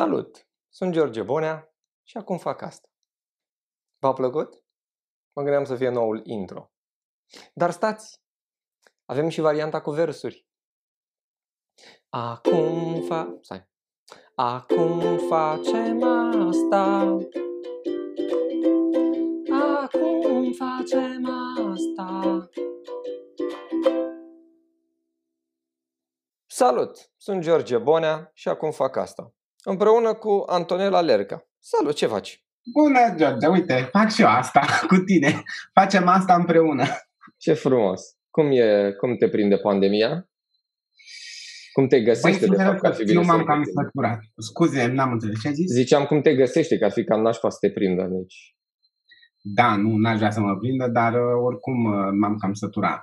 Salut! Sunt George Bonea și acum fac asta. V-a plăcut? Mă gândeam să fie noul intro. Dar stați! Avem și varianta cu versuri. Acum fa... Stai. Acum facem asta. Acum facem asta. Salut! Sunt George Bonea și acum fac asta împreună cu Antonela Lerca. Salut, ce faci? Bună, George, uite, fac și eu asta cu tine. Facem asta împreună. Ce frumos. Cum, e, cum te prinde pandemia? Cum te găsește, Băi, de fapt, că ar fi bine eu m-am să cam te prindă? săturat. Scuze, n-am înțeles ce ai zis? Ziceam cum te găsește, că ar fi cam nașpa să te prindă. Deci. Da, nu, n-aș vrea să mă prindă, dar uh, oricum uh, m-am cam săturat.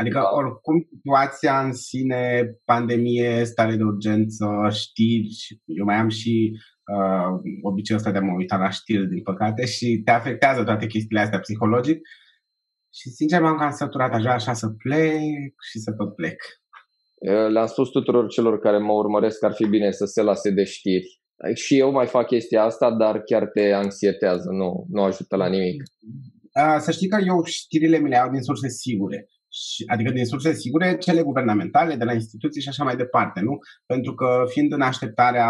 Adică, oricum, situația în sine, pandemie, stare de urgență, știri, eu mai am și uh, obiceiul ăsta de a mă uita la știri, din păcate, și te afectează toate chestiile astea psihologic. Și, sincer, m-am cam săturat așa, așa să plec și să tot plec. Eu Le-am spus tuturor celor care mă urmăresc că ar fi bine să se lase de știri. Și eu mai fac chestia asta, dar chiar te anxietează, nu, nu ajută la nimic. Uh, Să știi că eu știrile mi le iau din surse sigure. Și, adică din surse sigure, cele guvernamentale, de la instituții și așa mai departe, nu? Pentru că fiind în așteptarea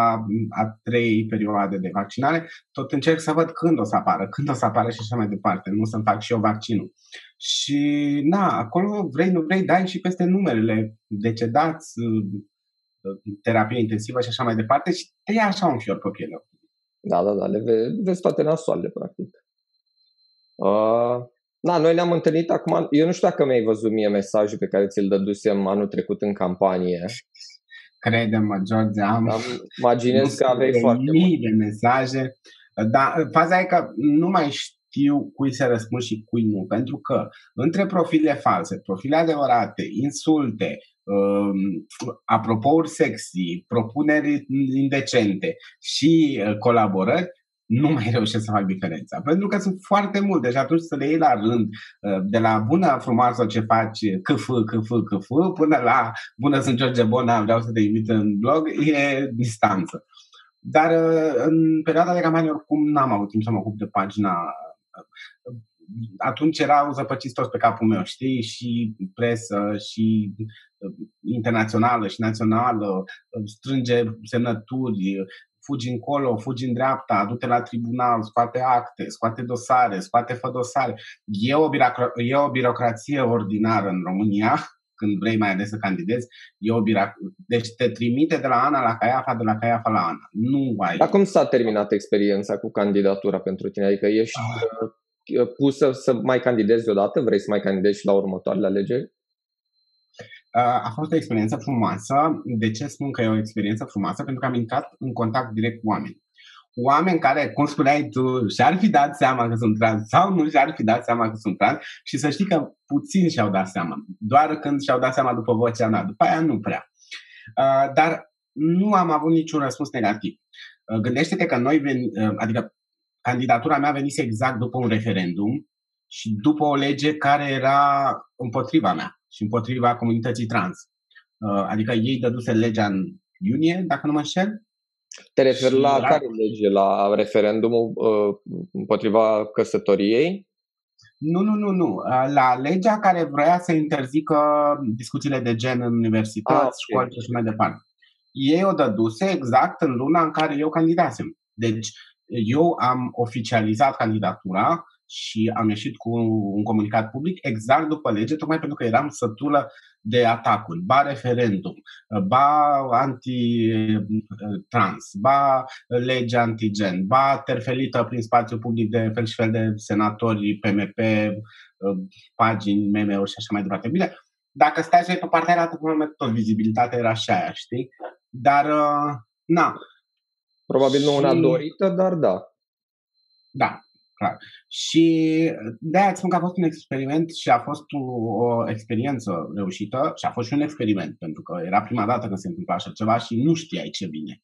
a trei perioade de vaccinare, tot încerc să văd când o să apară, când o să apară și așa mai departe, nu să-mi fac și eu vaccinul. Și, na, acolo vrei, nu vrei, dai și peste numerele decedați, terapie intensivă și așa mai departe și te ia așa un fior pe piele. Da, da, da, le ve- vezi toate nasoale, practic. Uh, da, noi ne-am întâlnit acum, eu nu știu dacă mi-ai văzut mie mesajul pe care ți-l dădusem anul trecut în campanie. Crede-mă, George, am... Am imaginez că aveai de foarte mii mult. de mesaje. Dar faza e că nu mai știu cui să răspund și cui nu, pentru că între profile false, profile adevărate, insulte, um, apropouri sexy, propuneri indecente și uh, colaborări, nu mai reușesc să fac diferența. Pentru că sunt foarte multe și atunci să le iei la rând, uh, de la bună frumoasă ce faci, câf, câf, câf, până la bună sunt George Bona, vreau să te invit în blog, e distanță. Dar uh, în perioada de campanie oricum n-am avut timp să mă ocup de pagina. Atunci erau zăpăciți toți pe capul meu, știi? Și presă, și uh, internațională, și națională, uh, strânge semnături, fugi încolo, fugi în dreapta, du-te la tribunal, scoate acte, scoate dosare, scoate fă dosare. E o, birocra- e o birocrație ordinară în România, când vrei mai ales să candidezi, e o birac- Deci te trimite de la Ana la Caiafa, de la Caiafa la Ana. Nu ai... Dar cum s-a terminat experiența cu candidatura pentru tine? Adică ești Ah. uh, pusă să mai candidezi odată? Vrei să mai candidezi și la următoarele alegeri? Uh, A fost o experiență frumoasă. De ce spun că e o experiență frumoasă? Pentru că am intrat în contact direct cu oameni. Oameni care, cum spuneai tu, și-ar fi dat seama că sunt trans sau nu și-ar fi dat seama că sunt trans și să știi că puțin și-au dat seama. Doar când și-au dat seama după vocea mea. După aia nu prea. Uh, Dar nu am avut niciun răspuns negativ. Uh, Gândește-te că noi, veni, uh, adică candidatura mea venise exact după un referendum și după o lege care era împotriva mea și împotriva comunității trans. Uh, Adică ei dăduse legea în iunie, dacă nu mă înșel, Te referi Și la era- care lege? La referendumul uh, împotriva căsătoriei? Nu, nu, nu, nu. Uh, La legea care vrea să interzică discuțiile de gen în universități, Ah, ok. școli și așa mai departe. Ei o dăduse exact în luna în care eu candidasem. Deci eu am oficializat candidatura și am ieșit cu un comunicat public exact după lege, tocmai pentru că eram sătulă de atacuri, ba referendum, ba anti-trans, ba lege antigen, ba terfelită prin spațiu public de fel și fel de senatori, PMP, pagini, meme-uri și așa mai departe. Bine, dacă stai să iei pe partea aia, tot vizibilitatea era și aia, știi? Dar, uh, na, Probabil nu una Și- dorită, dar da. da, clar. Și de-aia îți spun că a fost un experiment și a fost o, o experiență reușită și a fost și un experiment, pentru că era prima dată când se întâmpla așa ceva și nu știai ce vine.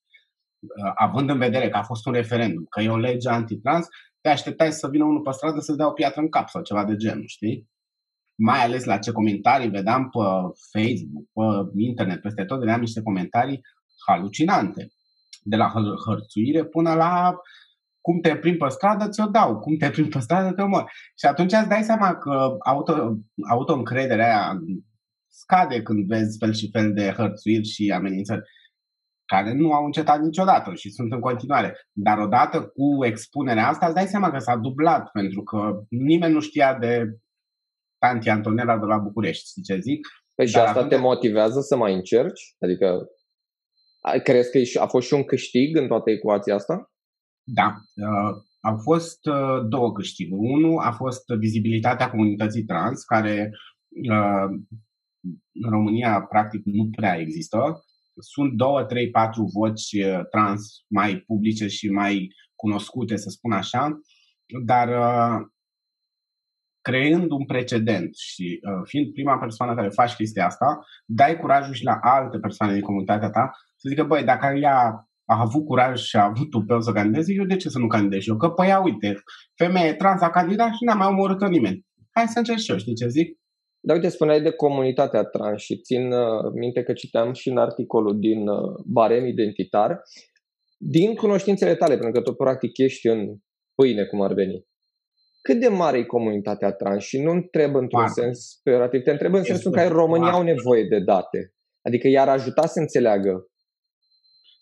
Uh, Având în vedere că a fost un referendum, că e o lege antitrans, te așteptai să vină unul pe stradă să-ți dea o piatră în cap sau ceva de genul, știi? Mai ales la ce comentarii vedeam pe Facebook, pe internet, peste tot, vedeam niște comentarii halucinante. De la hărțuire până la cum te prim pe stradă, ți-o dau, cum te prim pe stradă, te omor. Și atunci îți dai seama că auto, auto-încrederea aia scade când vezi fel și fel de hărțuiri și amenințări care nu au încetat niciodată și sunt în continuare. Dar odată cu expunerea asta, îți dai seama că s-a dublat, pentru că nimeni nu știa de Tanti Antonella de la București, știi ce zic? Păi și asta te motivează să mai încerci? Adică crezi că a fost și un câștig în toată ecuația asta? Da. Uh, au fost uh, două câștiguri. Unul a fost vizibilitatea comunității trans, care uh, în România practic nu prea există. Sunt două, trei, patru voci uh, trans mai publice și mai cunoscute, să spun așa, dar uh, creând un precedent și uh, fiind prima persoană care faci chestia asta, dai curajul și la alte persoane din comunitatea ta să zică, băi, dacă ea a avut curaj și a avut tupeu să candideze, eu de ce să nu candidez eu? Că, păi, ia, uite, femeie trans a candidat și n-a mai omorât nimeni. Hai să încerc și eu, știi ce zic? Da, uite, spuneai de comunitatea trans și țin uh, minte că citeam și în articolul din uh, Barem Identitar, din cunoștințele tale, pentru că tu practic ești în pâine, cum ar veni cât de mare e comunitatea trans și nu întreb într-un Mare. sens peorativ, te întreb în este sensul că România au nevoie de date. Adică i-ar ajuta să înțeleagă.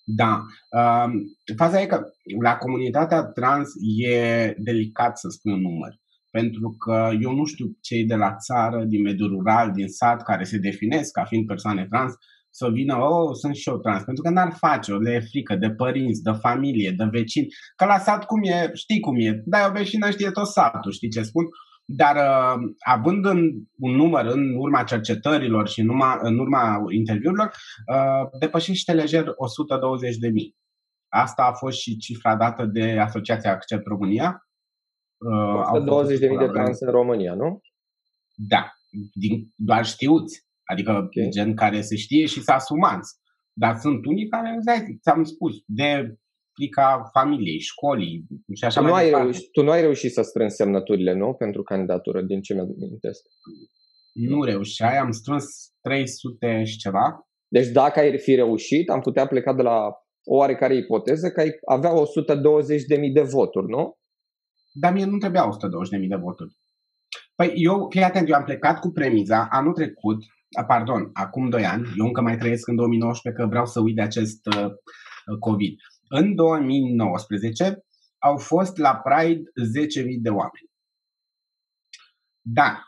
Da. Uh, faza e că la comunitatea trans e delicat să spun un număr. Pentru că eu nu știu cei de la țară, din mediul rural, din sat, care se definesc ca fiind persoane trans, să vină, oh, sunt și eu trans, pentru că n-ar face-o, le e frică de părinți, de familie, de vecini, că la sat cum e, știi cum e, dai o vecină, știe tot satul, știi ce spun? Dar uh, având în, un număr în urma cercetărilor și în urma, în urma interviurilor, uh, depășește lejer 120 de mii. Asta a fost și cifra dată de Asociația Accept România. Uh, 120.000 de trans în România, nu? Da, din, doar știuți. Adică okay. gen care se știe și s-a asumat. Dar sunt unii care, ți-am spus, de frica familiei, școlii și așa tu mai nu ai reușit, Tu nu ai reușit să strângi semnăturile, nu? Pentru candidatură, din ce mi-amintesc. Nu reușeai, am strâns 300 și ceva. Deci dacă ai fi reușit, am putea pleca de la o oarecare ipoteză că ai avea 120.000 de voturi, nu? Dar mie nu trebuia 120.000 de voturi. Păi eu, fii atent, eu am plecat cu premiza anul trecut, pardon, acum 2 ani, eu încă mai trăiesc în 2019 că vreau să uit de acest uh, COVID. În 2019 au fost la Pride 10.000 de oameni. Da.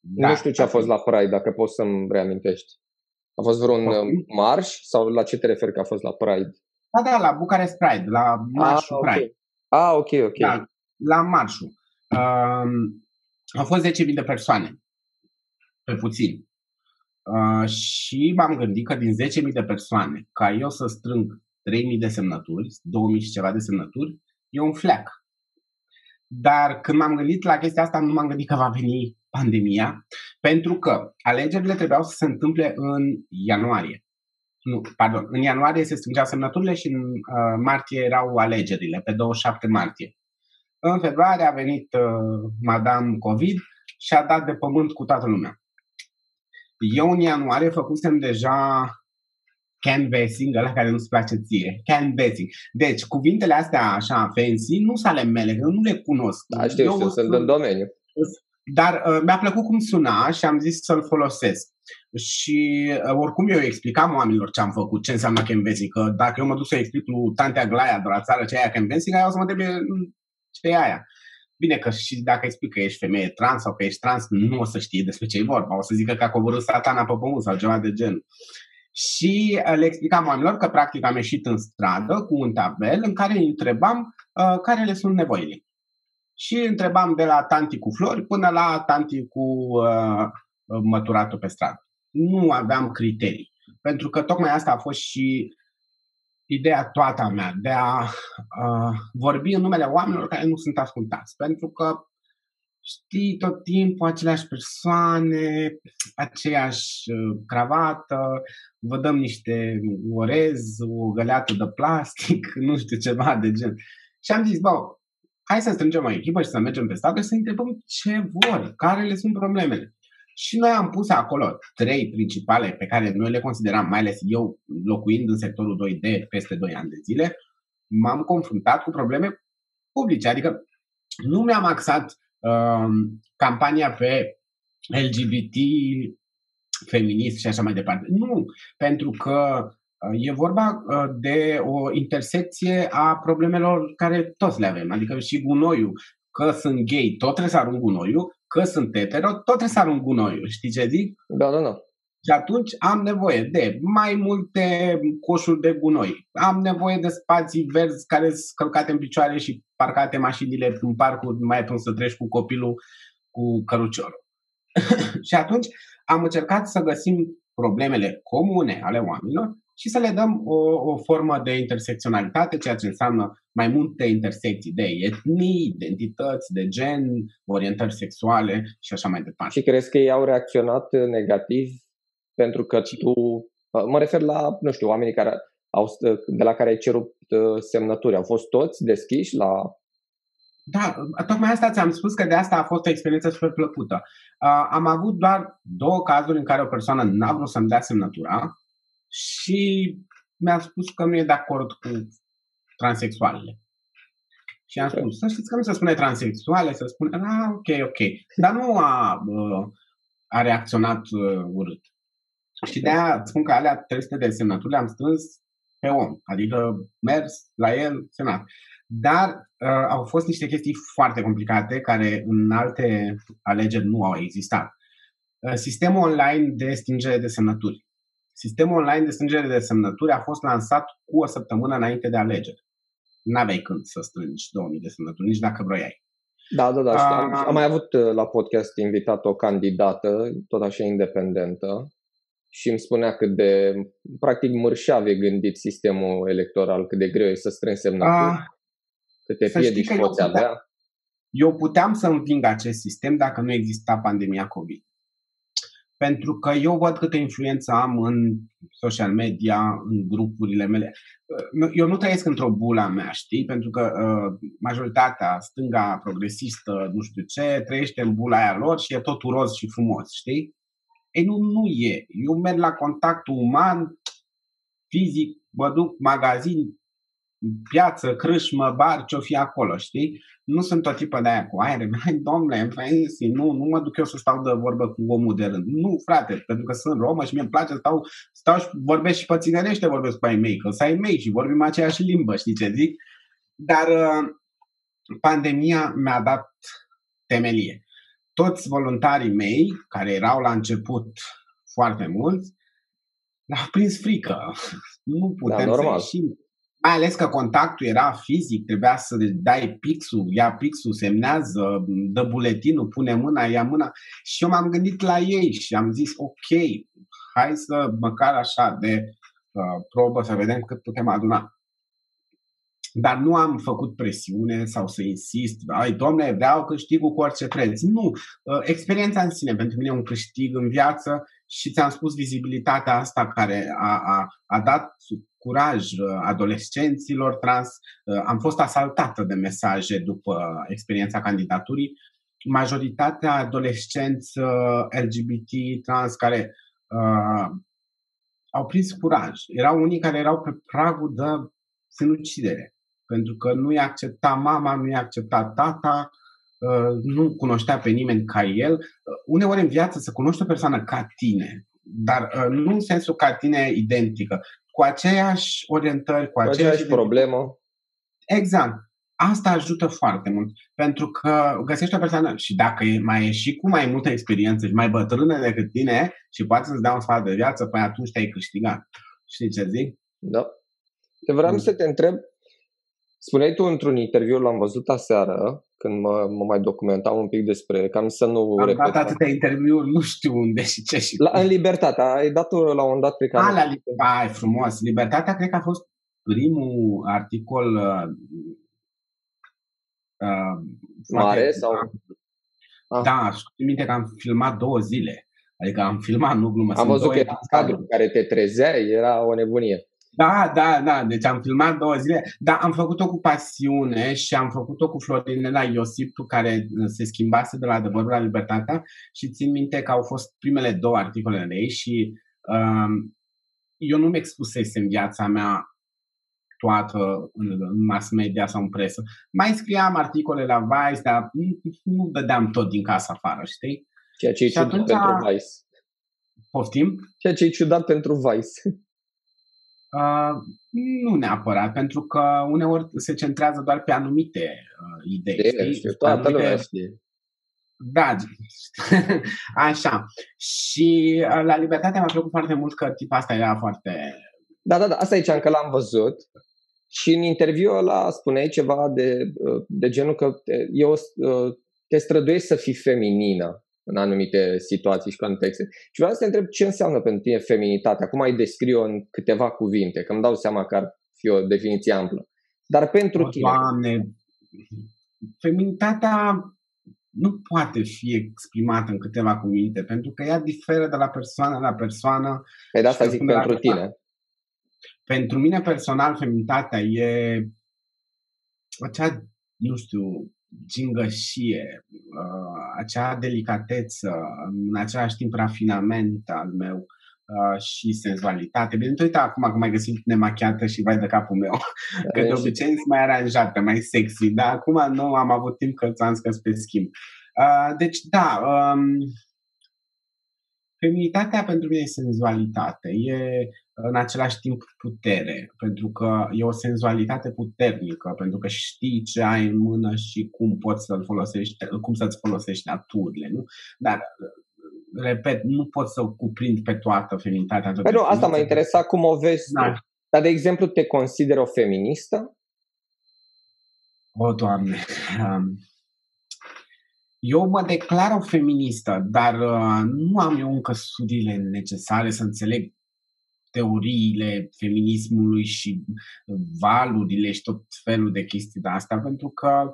Nu știu ce a fost la Pride, dacă poți să-mi reamintești. A fost vreun okay. Uh, marș sau la ce te referi că a fost la Pride? Da, da, la Bucarest Pride, la marșul ah, okay. Pride. Ah, ok, ok. Da, la marșul. Um, au fost 10.000 de persoane, pe puțin. Uh, și m-am gândit că din 10.000 de persoane, ca eu să strâng 3.000 de semnături, 2.000 și ceva de semnături, e un fleac. Dar când m-am gândit la chestia asta, nu m-am gândit că va veni pandemia, pentru că alegerile trebuiau să se întâmple în ianuarie. Nu, pardon, în ianuarie se strângeau semnăturile și în uh, martie erau alegerile, pe 27 martie. În februarie a venit uh, Madame COVID și a dat de pământ cu toată lumea. Eu în ianuarie făcusem deja canvassing, ăla care nu-ți place ție. Canvassing. Deci, cuvintele astea așa fancy nu sunt ale mele, eu nu le cunosc. Da, știu, eu știu, sunt în domeniu. Dar uh, mi-a plăcut cum suna și am zis să-l folosesc. Și uh, oricum eu explicam oamenilor ce am făcut, ce înseamnă canvassing. Că dacă eu mă duc să explic lui Tantea Glaia de la țară ce e canvassing, aia o să mă întrebe ce e aia. Bine că și dacă explic că ești femeie trans sau că ești trans, nu o să știi despre ce e vorba. O să zică că a coborât satana pe pământ sau ceva de gen. Și uh, le explicam oamenilor că practic am ieșit în stradă cu un tabel în care îi întrebam uh, care le sunt nevoile. Și întrebam de la tanti cu flori până la tanti cu uh, măturatul pe stradă. Nu aveam criterii. Pentru că tocmai asta a fost și ideea toată a mea de a uh, vorbi în numele oamenilor care nu sunt ascultați. Pentru că știi tot timpul aceleași persoane, aceeași uh, cravată, vă dăm niște orez, o găleată de plastic, nu știu, ceva de gen. Și am zis, bă, hai să strângem o echipă și să mergem pe stradă și să întrebăm ce vor, care le sunt problemele. Și noi am pus acolo trei principale pe care noi le consideram, mai ales eu locuind în sectorul 2D peste 2 ani de zile, m-am confruntat cu probleme publice. Adică nu mi-am axat uh, campania pe LGBT, feminist și așa mai departe. Nu, pentru că uh, e vorba uh, de o intersecție a problemelor care toți le avem. Adică și gunoiul, că sunt gay, tot trebuie să arunc gunoiul, că sunt hetero, tot trebuie să arunc gunoiul. Știi ce zic? Da, da, da. Și atunci am nevoie de mai multe coșuri de gunoi. Am nevoie de spații verzi care sunt călcate în picioare și parcate mașinile în parcuri, mai atunci să treci cu copilul cu căruciorul. și atunci am încercat să găsim problemele comune ale oamenilor și să le dăm o, o formă de intersecționalitate, ceea ce înseamnă mai multe intersecții de etnii, identități, de gen, orientări sexuale și așa mai departe. Și crezi că ei au reacționat negativ pentru că tu, mă refer la, nu știu, oamenii care au, de la care ai cerut uh, semnături, au fost toți deschiși la da, tocmai asta ți-am spus că de asta a fost o experiență super plăcută. Uh, am avut doar două cazuri în care o persoană n-a vrut să-mi dea semnătura și mi-a spus că nu e de acord cu transexualele. Și am spus, să știți că nu se spune transexuale, se spune, ah, ok, ok. Dar nu a, a reacționat uh, urât. Și de aia spun că alea 300 de semnături le-am strâns pe om, adică mers la el, semnat. Dar uh, au fost niște chestii foarte complicate care în alte alegeri nu au existat. Uh, sistemul online de stingere de semnături. Sistemul online de strângere de semnături a fost lansat cu o săptămână înainte de alegeri. N-aveai când să strângi 2000 de semnături, nici dacă vroiai. Da, da, da. Am, am mai avut uh, la podcast invitat o candidată, tot așa independentă, și îmi spunea cât de, practic, mărșav e gândit sistemul electoral, cât de greu e să strângi semnături, A, câte piedici poți avea. Eu puteam să înving acest sistem dacă nu exista pandemia COVID pentru că eu văd câtă influență am în social media, în grupurile mele. Eu nu trăiesc într-o bula mea, știi? Pentru că uh, majoritatea, stânga progresistă, nu știu ce, trăiește în bula aia lor și e tot roz și frumos, știi? Ei, nu, nu e. Eu merg la contactul uman, fizic, mă duc magazin, piață, crâșmă, bar, ce-o fi acolo, știi? Nu sunt tot tipul de aia cu aere, mai domnule, fancy, nu, nu mă duc eu să stau de vorbă cu omul de rând. Nu, frate, pentru că sunt romă și mi-e place, stau, stau și vorbesc și pe ținărește vorbesc cu ai mei, că să ai mei și vorbim aceeași limbă, știi ce zic? Dar uh, pandemia mi-a dat temelie. Toți voluntarii mei, care erau la început foarte mulți, l-au prins frică. Nu putem da, normal. să ieșim mai ales că contactul era fizic, trebuia să dai pixul, ia pixul, semnează, dă buletinul, pune mâna, ia mâna. Și eu m-am gândit la ei și am zis, ok, hai să măcar așa de uh, probă să vedem cât putem aduna. Dar nu am făcut presiune sau să insist, ai, domne, vreau câștigul cu orice preț. Nu, uh, experiența în sine pentru mine e un câștig în viață și ți-am spus vizibilitatea asta care a, a, a dat curaj uh, adolescenților trans. Uh, am fost asaltată de mesaje după experiența candidaturii. Majoritatea adolescenți LGBT trans care uh, au prins curaj. Erau unii care erau pe pragul de sinucidere pentru că nu i-a acceptat mama, nu i-a acceptat tata, uh, nu cunoștea pe nimeni ca el. Uh, uneori în viață să cunoști o persoană ca tine, dar uh, nu în sensul ca tine identică, cu aceeași orientări, cu, cu aceeași, aceeași problemă. Exact. Asta ajută foarte mult, pentru că găsești o persoană și dacă e, mai e și cu mai multă experiență și mai bătrână decât tine și poate să-ți dea un sfat de viață, păi atunci te-ai câștigat. Știi ce zic? Da. Vreau mm. să te întreb, Spuneai tu într-un interviu, l-am văzut aseară, când mă, mă mai documentam un pic despre, cam să nu Am repet. dat atâtea interviuri, nu știu unde și ce și la, În Libertatea, ai dat la un dat pe care... A, la Libertatea, ai frumos. Libertatea cred că a fost primul articol uh, uh, Mare sau... Ah. Da, știu minte că am filmat două zile. Adică am filmat, nu glumă. Am văzut că era cadru în care te trezeai, era o nebunie. Da, da, da. Deci am filmat două zile, dar am făcut-o cu pasiune și am făcut-o cu Florinela Iosip, care se schimbase de la Adevărul la Libertatea și țin minte că au fost primele două articole ei și um, eu nu mi expusesem viața mea toată în, în mass media sau în presă. Mai scriam articole la Vice, dar nu, nu dădeam tot din casa afară, știi? Ceea ce e ciudat atunci... pentru Vice. Poftim? Ceea ce e ciudat pentru Vice. Uh, nu neapărat, pentru că uneori se centrează doar pe anumite uh, idei. De, știu, toată anumite... lumea știe. Da, așa. Și uh, la Libertate mi-a plăcut foarte mult că tipa asta era foarte... Da, da, da, asta e că l-am văzut. Și în interviul ăla spuneai ceva de, uh, de genul că eu uh, te străduiești să fii feminină în anumite situații și contexte. Și vreau să te întreb ce înseamnă pentru tine feminitatea, cum ai descrie-o în câteva cuvinte, că îmi dau seama că ar fi o definiție amplă. Dar pentru o, tine... Doamne, feminitatea nu poate fi exprimată în câteva cuvinte, pentru că ea diferă de la persoană la persoană. Păi de asta zic pentru tine. Pentru mine personal, feminitatea e acea, nu știu, gingășie, uh, acea delicateță, în același timp rafinament al meu uh, și senzualitate. Bine, uite acum că mai găsim nemachiată și vai de capul meu, că de obicei sunt mai aranjată, mai sexy, dar acum nu am avut timp că ți-am scăs pe schimb. Uh, deci, da, um, feminitatea pentru mine e senzualitate, e în același timp putere, pentru că e o senzualitate puternică, pentru că știi ce ai în mână și cum poți să-l folosești, cum să-ți folosești aturile, nu? Dar repet, nu pot să o cuprind pe toată feminitatea. Păi nu, asta mă interesa cum o vezi da. Dar, de exemplu, te consider o feministă? O, Doamne! Um, eu mă declar o feministă, dar uh, nu am eu încă studiile necesare să înțeleg teoriile feminismului și valurile și tot felul de chestii de astea, pentru că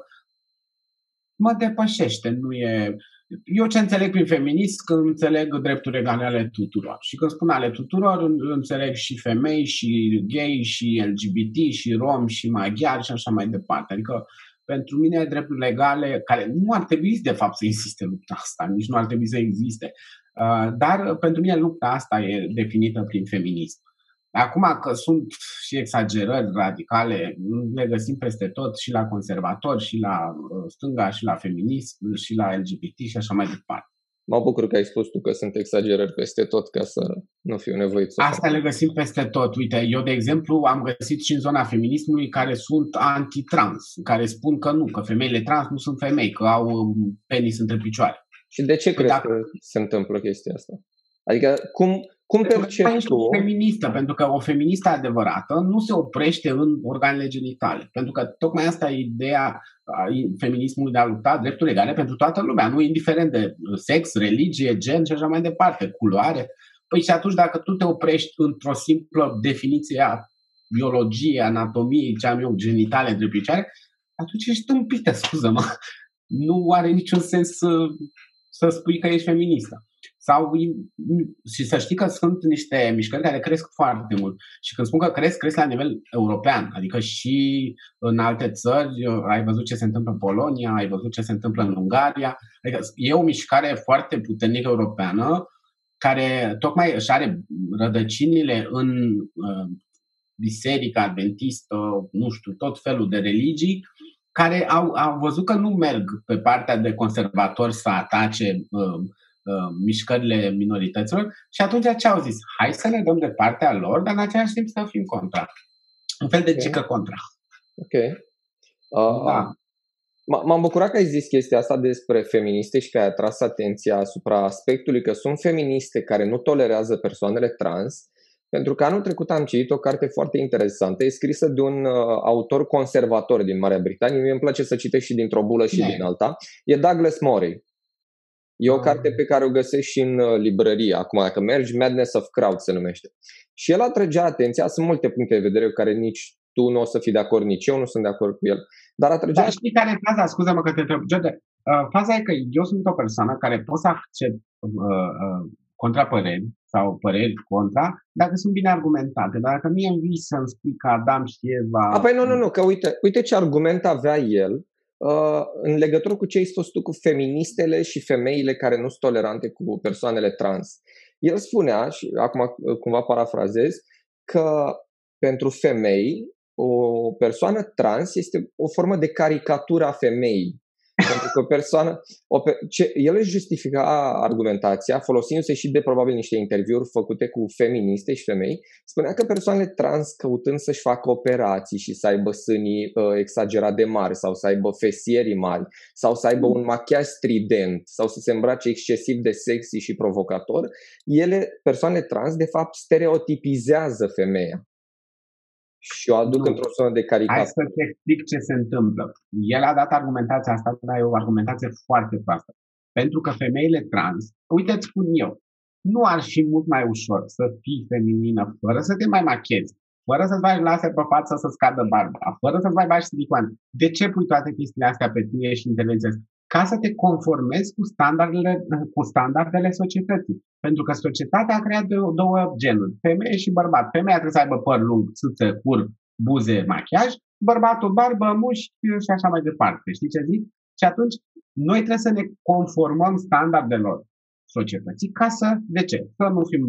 mă depășește. Nu e... Eu ce înțeleg prin feminism, când înțeleg drepturi egale ale tuturor. Și când spun ale tuturor, înțeleg și femei, și gay, și LGBT, și rom, și maghiari și așa mai departe. Adică pentru mine drepturi legale, care nu ar trebui de fapt să insiste lupta asta, nici nu ar trebui să existe, uh, dar pentru mine lupta asta e definită prin feminism. Acum că sunt și exagerări radicale, le găsim peste tot și la conservatori, și la uh, stânga, și la feminism, și la LGBT și așa mai departe. Mă bucur că ai spus tu că sunt exagerări peste tot ca să nu fiu nevoit să Asta fac. le găsim peste tot. Uite, eu, de exemplu, am găsit și în zona feminismului care sunt anti-trans, care spun că nu, că femeile trans nu sunt femei, că au um, penis între picioare. Și de ce păi crezi dacă... că se întâmplă chestia asta? Adică cum, cum percepi tu? feministă, pentru că o feministă adevărată nu se oprește în organele genitale. Pentru că tocmai asta e ideea feminismului de a lupta drepturi egale pentru toată lumea, nu indiferent de sex, religie, gen și așa mai departe, culoare. Păi și atunci dacă tu te oprești într-o simplă definiție a biologiei, anatomiei, ce am eu, genitale între picioare, atunci ești tâmpită, scuză-mă. Nu are niciun sens să, să spui că ești feministă. Sau, și să știi că sunt niște mișcări care cresc foarte mult. Și când spun că cresc, cresc la nivel european. Adică și în alte țări, ai văzut ce se întâmplă în Polonia, ai văzut ce se întâmplă în Ungaria. Adică e o mișcare foarte puternică europeană care tocmai își are rădăcinile în uh, biserica adventistă, nu știu, tot felul de religii, care au, au văzut că nu merg pe partea de conservatori să atace uh, Uh, mișcările minorităților și atunci ce au zis? Hai să ne dăm de partea lor, dar în același timp să fim contra. Un fel de okay. gică contra. Ok. Uh, da. M-am bucurat că ai zis chestia asta despre feministe și că ai atras atenția asupra aspectului că sunt feministe care nu tolerează persoanele trans, pentru că anul trecut am citit o carte foarte interesantă, e scrisă de un uh, autor conservator din Marea Britanie. Mie îmi place să citesc și dintr-o bulă și din alta. E Douglas Morey. E o carte pe care o găsești și în uh, librărie acum, dacă mergi, Madness of Crowd se numește. Și el atrăgea atenția, sunt multe puncte de vedere cu care nici tu nu o să fii de acord, nici eu nu sunt de acord cu el. Dar atrăgea... Dar știi care e faza? Scuze-mă că te întreb. Gede, uh, faza e că eu sunt o persoană care pot să accept uh, uh, contrapăreri sau păreri contra, dacă sunt bine argumentate. Dar dacă mie îmi vii să-mi spui că Adam și Eva... A, păi nu, nu, nu, că uite, uite ce argument avea el uh, în legătură cu ce ai spus tu cu feministele și femeile care nu sunt tolerante cu persoanele trans. El spunea, și acum uh, cumva parafrazez, că pentru femei o persoană trans este o formă de caricatură a femeii. Pentru că o persoană, o pe, ce, el își justifica argumentația folosindu-se și de probabil niște interviuri făcute cu feministe și femei. Spunea că persoanele trans căutând să-și facă operații și să aibă sânii uh, exagerat de mari sau să aibă fesierii mari sau să aibă un machiaj strident sau să se îmbrace excesiv de sexy și provocator, ele, persoanele trans, de fapt, stereotipizează femeia și o aduc nu. într-o zonă de caricatură. Hai să-ți explic ce se întâmplă. El a dat argumentația asta, dar e o argumentație foarte proastă. Pentru că femeile trans, uite îți spun eu, nu ar fi mult mai ușor să fii feminină fără să te mai machezi, fără să-ți bagi laser pe față să scadă barba, fără să-ți mai bagi silicon. De ce pui toate chestiile astea pe tine și intervenționezi? Ca să te conformezi cu standardele, cu standardele societății. Pentru că societatea a creat două genuri, femeie și bărbat. Femeia trebuie să aibă păr lung, țâță, cur, buze, machiaj, bărbatul barbă, mușchi și așa mai departe. Știi ce zic? Și atunci noi trebuie să ne conformăm standardelor societății ca să, de ce? Să nu fim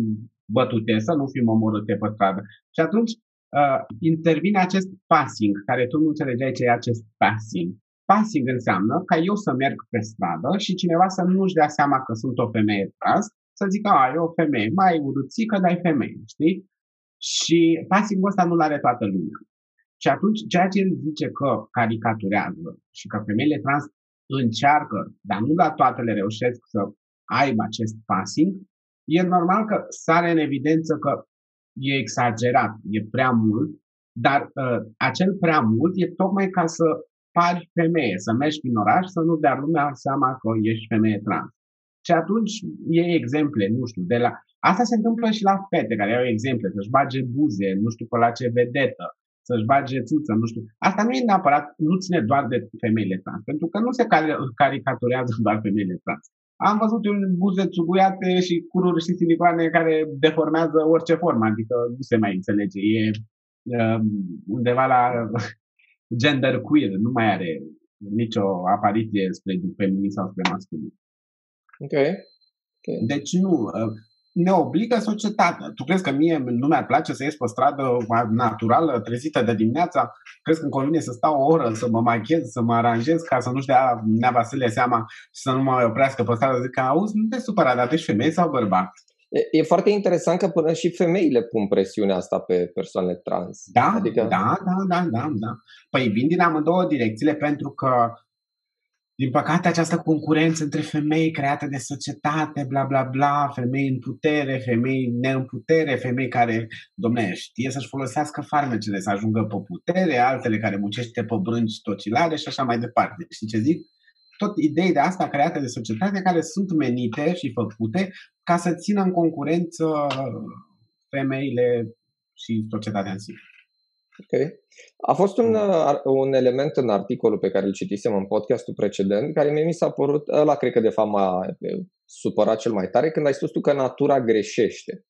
bătute, să nu fim omorâte pe stradă. Și atunci uh, intervine acest passing, care tu nu înțelegeai ce e acest passing. Passing înseamnă ca eu să merg pe stradă și cineva să nu-și dea seama că sunt o femeie trans să zică, a, e o femeie, mai urâțică, dar e femeie, știi? Și passing ăsta nu-l are toată lumea. Și atunci, ceea ce el zice că caricaturează și că femeile trans încearcă, dar nu la toate le reușesc să aibă acest passing, e normal că sare în evidență că e exagerat, e prea mult, dar uh, acel prea mult e tocmai ca să pari femeie, să mergi prin oraș, să nu dea lumea seama că ești femeie trans. Și atunci e exemple, nu știu, de la... Asta se întâmplă și la fete care au exemple, să-și bage buze, nu știu pe la ce vedetă, să-și bage țuță, nu știu. Asta nu e neapărat, nu ține doar de femeile trans, pentru că nu se caricaturează doar femeile trans. Am văzut un buze țuguiate și cururi și silicoane care deformează orice formă, adică nu se mai înțelege. E uh, undeva la gender queer, nu mai are nicio apariție spre feminin sau spre masculin. Ok. okay. Deci nu, uh, ne obligă societatea. Tu crezi că mie nu mi-ar place să ies pe stradă naturală, trezită de dimineața? Crezi că îmi convine să stau o oră, să mă machez, să mă aranjez ca să nu-și dea Nea Vasile seama și să nu mă oprească pe stradă? Zic că, auzi, nu te supăra, dar tu ești femeie sau bărbat? E, e foarte interesant că până și femeile pun presiunea asta pe persoanele trans. Da, adică... da, da, da, da, da. Păi vin din amândouă direcțiile pentru că din păcate, această concurență între femei creată de societate, bla bla bla, femei în putere, femei neîn putere, femei care, domne, știe să-și folosească farmecele să ajungă pe putere, altele care muncește pe brânci tocilare și așa mai departe. Știi ce zic? Tot idei de asta create de societate care sunt menite și făcute ca să țină în concurență femeile și societatea în sine. Ok. A fost un, uh, un element în articolul pe care îl citisem în podcastul precedent, care mie mi s-a părut, ăla cred că de fapt m-a supărat cel mai tare, când ai spus tu că natura greșește.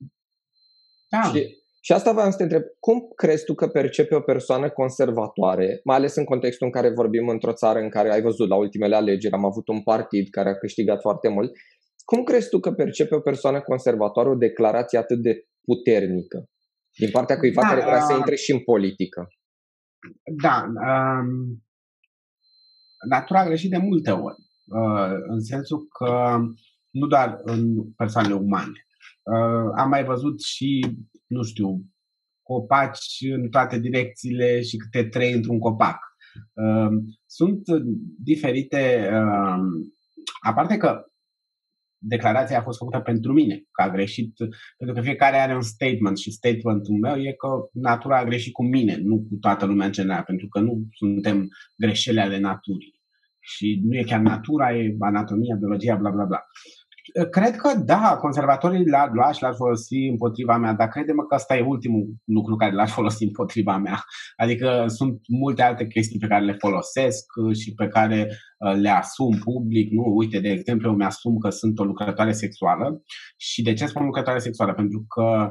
Da. Și, și asta vreau să te întreb, cum crezi tu că percepe o persoană conservatoare, mai ales în contextul în care vorbim într-o țară în care ai văzut la ultimele alegeri, am avut un partid care a câștigat foarte mult, cum crezi tu că percepe o persoană conservatoare o declarație atât de puternică? Din partea cuiva da, care vrea uh, să intre și în politică. Da. Um, natura a greșit de multe ori. Uh, în sensul că nu doar în persoanele umane. Uh, am mai văzut și, nu știu, copaci în toate direcțiile și câte trei într-un copac. Uh, sunt diferite. Uh, aparte că declarația a fost făcută pentru mine, că a greșit, pentru că fiecare are un statement și statementul meu e că natura a greșit cu mine, nu cu toată lumea în general, pentru că nu suntem greșeli ale naturii. Și nu e chiar natura, e anatomia, biologia, bla bla bla. Cred că da, conservatorii l-ar lua și l-ar folosi împotriva mea, dar credem că ăsta e ultimul lucru care l-ar folosi împotriva mea. Adică sunt multe alte chestii pe care le folosesc și pe care uh, le asum public. Nu, uite, de exemplu, eu mi-asum că sunt o lucrătoare sexuală și de ce spun lucrătoare sexuală? Pentru că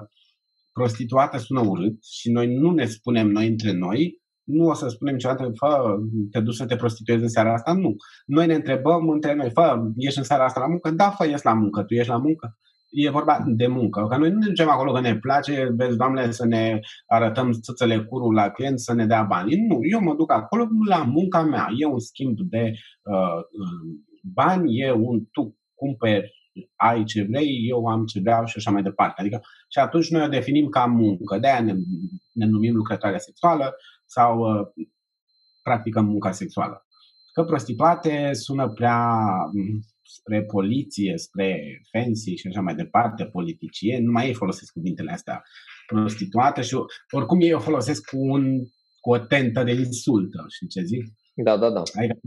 prostituată sună urât și noi nu ne spunem noi între noi nu o să spunem niciodată, fă, te duci să te prostituezi în seara asta, nu. Noi ne întrebăm între noi, fă, ești în seara asta la muncă? Da, fă, ești la muncă, tu ești la muncă? E vorba de muncă. Că noi nu ne ducem acolo că ne place, vezi, doamne, să ne arătăm țâțele curul la client, să ne dea bani. Nu, eu mă duc acolo la munca mea. E un schimb de uh, bani, e un tu cumperi ai ce vrei, eu am ce vreau și așa mai departe. Adică, și atunci noi o definim ca muncă. De-aia ne, ne numim lucrătoare sexuală sau uh, practică munca sexuală. Că prostituate sună prea mm, spre poliție, spre fancy și așa mai departe, politicieni, numai ei folosesc cuvintele astea prostituată și oricum ei o folosesc cu, un, cu o tentă de insultă, și ce zic? Da, da, da. Adică,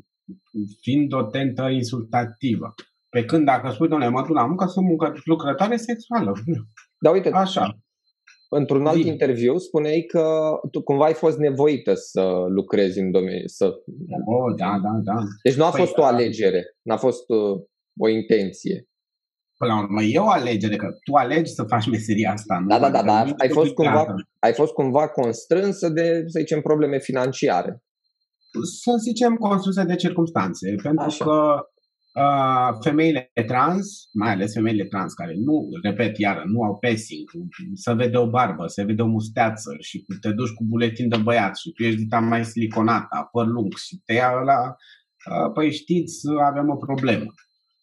fiind o tentă insultativă. Pe când dacă spui, domnule, mă duc la muncă, sunt muncă, lucrătoare sexuală. Da, uite, Așa. Într-un alt Zi. interviu spuneai că tu cumva ai fost nevoită să lucrezi în domeniu. Să... Oh, da, da, da. Deci nu a păi, fost o da. alegere, n-a fost uh, o intenție. Până la urmă, e o alegere, că tu alegi să faci meseria asta. Nu? Da, da, da, da. Ai fost, cumva, ai fost cumva constrânsă de, să zicem, probleme financiare. Să zicem, constrânsă de circunstanțe. Pentru Așa. că femeile trans, mai ales femeile trans care nu, repet iară, nu au passing, să vede o barbă, se vede o musteață și te duci cu buletin de băiat și tu ești dita mai siliconată, păr lung și te ia la, păi știți, avem o problemă.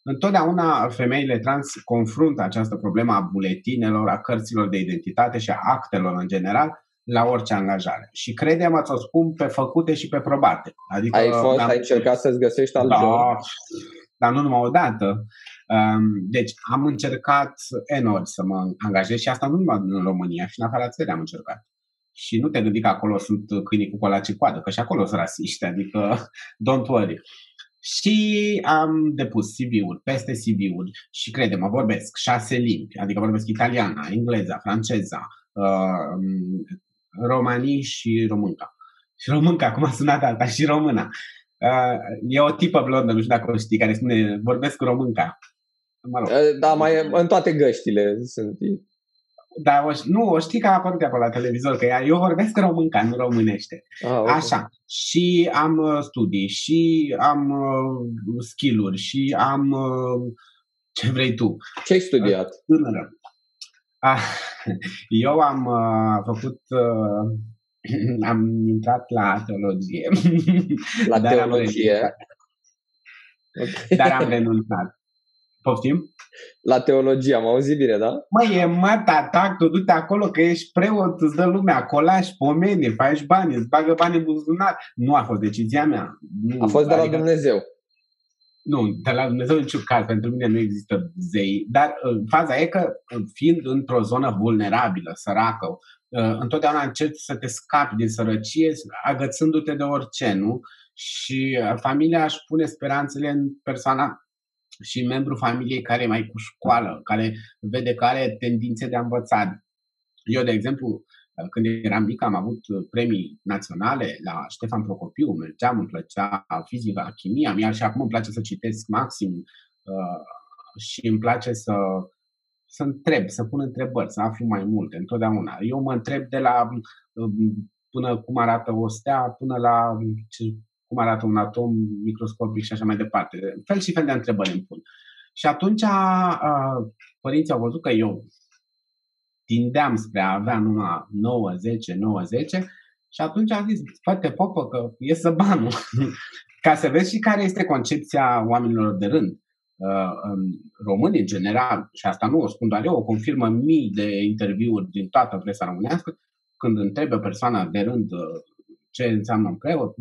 Întotdeauna femeile trans confruntă această problemă a buletinelor, a cărților de identitate și a actelor în general la orice angajare. Și credem, să o spun, pe făcute și pe probate. Adică, ai fost, ai încercat să-ți găsești alt da, job? Dar nu numai o dată. Deci am încercat enorm să mă angajez și asta nu numai în România, și în afara țării am încercat. Și nu te gândi că acolo sunt câinii cu colace coadă, că și acolo sunt rasiști, adică don't worry. Și am depus CV-uri, peste CV-uri și crede, mă vorbesc șase limbi, adică vorbesc italiana, engleza, franceza, uh, romanii și românca. Și românca, acum a sunat alta, și româna. Uh, e o tipă blondă, nu știu dacă o știi, care spune, vorbesc cu românca. Mă rog. Uh, da, mai în toate găștile sunt. Da, o, nu, o știi că a apărut de acolo la televizor, că ea, eu vorbesc românca, nu românește. Ah, okay. Așa. Și am uh, studii, și am uh, skill-uri, și am uh, ce vrei tu. Ce ai studiat? Tânără. Ah, eu am uh, făcut uh, am intrat la teologie. La dar teologie? Am okay. Dar am renunțat. Poftim? La teologie, am auzit bine, da? Mă, e mă, tata, tu du-te acolo că ești preot, îți dă lumea, colași, pomeni, faci bani, îți bagă bani în buzunar. Nu a fost decizia mea. Nu, a fost de la adică... Dumnezeu. Nu, de la Dumnezeu niciun caz, pentru mine nu există zei. Dar uh, faza e că, uh, fiind într-o zonă vulnerabilă, săracă, uh, întotdeauna încerci să te scapi din sărăcie, agățându-te de orice, nu? Și familia își pune speranțele în persoana și membru familiei care e mai cu școală, care vede că are tendințe de a învăța. Eu, de exemplu, când eram mic am avut premii naționale la Ștefan Procopiu, mergeam, îmi plăcea fizica, chimia, mie și acum îmi place să citesc maxim uh, și îmi place să, să întreb, să pun întrebări, să aflu mai multe, întotdeauna. Eu mă întreb de la uh, până cum arată o stea, până la ce, cum arată un atom microscopic și așa mai departe. Fel și fel de întrebări îmi pun. Și atunci uh, părinții au văzut că eu tindeam spre a avea numai 9, 10, 9, 10 și atunci am zis, frate popă, că iese banul. Ca să vezi și care este concepția oamenilor de rând. Uh, români în general, și asta nu o spun doar eu, o confirmă mii de interviuri din toată presa românească, când întrebe o persoană de rând uh, ce înseamnă un preot,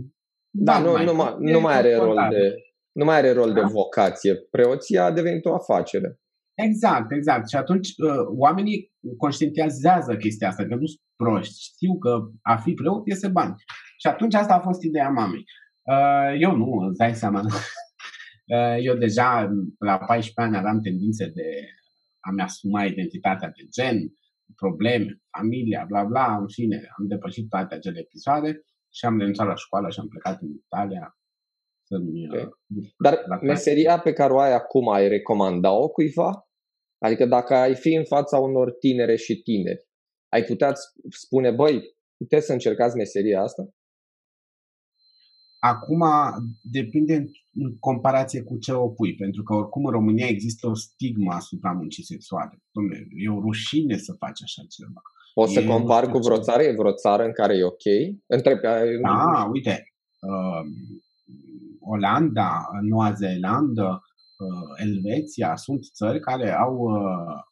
da, nu, mai, nu, mai, nu mai are rol de, nu mai are rol da? de vocație. Preoția a devenit o afacere. Exact, exact. Și atunci uh, oamenii conștientizează chestia asta, că nu sunt proști. Știu că a fi preot iese bani. Și atunci asta a fost ideea mamei. Uh, eu nu, îți dai seama. Uh, eu deja la 14 ani aveam tendințe de a-mi asuma identitatea de gen, probleme, familia, bla bla, în fine, am depășit toate acele episoade și am renunțat la școală și am plecat în Italia să-mi... Okay. Uh, Dar meseria pe care o ai acum, ai recomanda-o cuiva? Adică dacă ai fi în fața unor tinere și tineri, ai putea spune, băi, puteți să încercați meseria asta? Acum depinde în comparație cu ce o pui, pentru că oricum în România există o stigmă asupra muncii sexuale. Dom'le, e o rușine să faci așa ceva. Poți să compar cu vreo țară? E vreo țară în care e ok? Întreb. Da, uite, uh, Olanda, Noua Zeelandă, uh, Elveția sunt țări care au uh,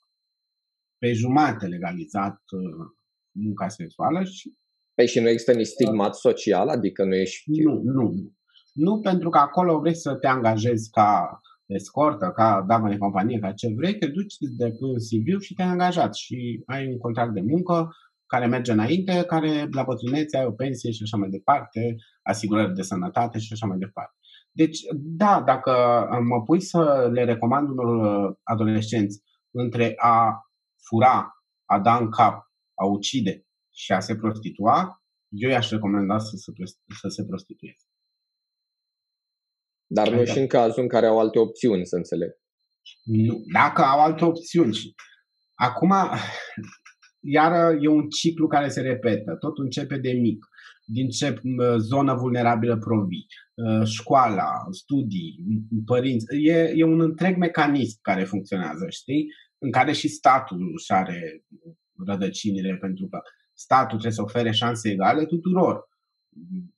pe jumate legalizat uh, munca sexuală și Păi și nu există nici stigmat social? Adică nu ești... Nu, nu. Nu pentru că acolo vrei să te angajezi ca escortă, ca damă de companie, ca ce vrei, te duci, de pui un CV și te-ai angajat și ai un contract de muncă care merge înainte, care la bătrânețe ai o pensie și așa mai departe, asigurări de sănătate și așa mai departe. Deci, da, dacă mă pui să le recomand unor uh, adolescenți între a fura, a da în cap, a ucide și a se prostitua, eu i-aș recomanda să se, să se prostitueze. Dar nu și în cazul în care au alte opțiuni, să înțeleg. Nu, dacă au alte opțiuni. Acum, iar e un ciclu care se repetă. Tot începe de mic. Din ce zonă vulnerabilă provii. Ă, școala, studii, părinți. E, e un întreg mecanism care funcționează, știi? În care și statul își are rădăcinile, pentru că statul trebuie să ofere șanse egale tuturor.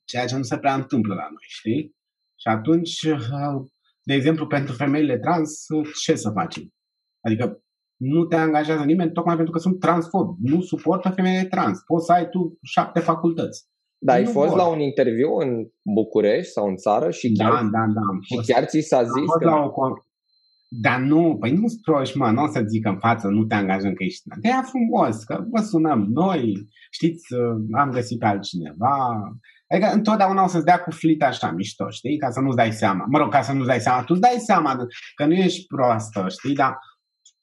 Ceea ce nu se prea întâmplă la noi, știi? Și atunci, de exemplu, pentru femeile trans, ce să facem? Adică nu te angajează nimeni tocmai pentru că sunt transfob. Nu suportă femeile trans. Poți să ai tu șapte facultăți. Dar ai fost vor. la un interviu în București sau în țară și chiar, da, da, da, și chiar ți s-a zis că... La o, dar nu, păi nu stroși, mă, nu o să zic în față, nu te angajăm că ești... De aia frumos, că vă sunăm noi, știți, am găsit pe altcineva. Adică întotdeauna o să-ți dea cu flit așa mișto, știi? Ca să nu-ți dai seama. Mă rog, ca să nu-ți dai seama. Tu dai seama că nu ești proastă, știi? Dar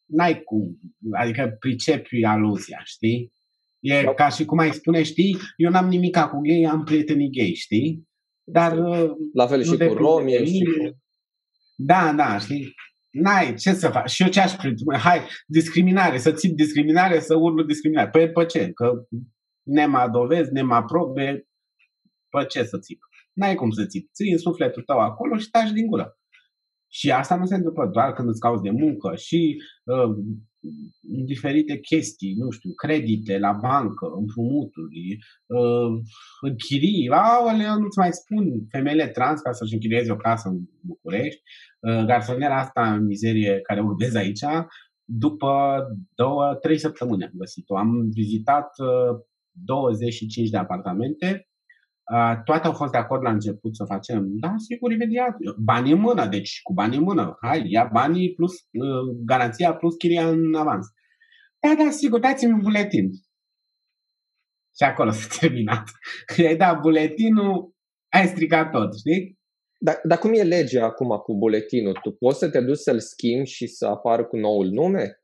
n-ai cum. Adică pricepi aluzia, știi? E da. ca și cum ai spune, știi, eu n-am nimic cu gay, am prietenii gay, știi? Dar... La fel și cu romi, și cu... Da, da, știi? N-ai, ce să faci? Și eu ce aș Hai, discriminare, să țip discriminare, să urlu discriminare. Păi pe ce? Că nema dovezi, nema probe, pe ce să țip? N-ai cum să țip. Ții în sufletul tău acolo și taci din gură. Și asta nu se întâmplă doar când îți cauți de muncă și uh, diferite chestii, nu știu, credite la bancă, împrumuturi, uh, închirii, aoleu, nu-ți mai spun, femeile trans ca să-și închirieze o casă în București, uh, garsoniera asta în mizerie care urmez aici, după două, trei săptămâni am găsit-o. Am vizitat uh, 25 de apartamente toate au fost de acord la început să facem, da, sigur, imediat. Bani în mână, deci cu bani în mână. Hai, ia banii plus uh, garanția plus chiria în avans. Da, da, sigur, dați-mi un buletin. Și acolo s-a terminat. I-ai dat buletinul, ai stricat tot, știi? Dar, dar cum e legea acum cu buletinul? Tu poți să te duci să-l schimbi și să apară cu noul nume?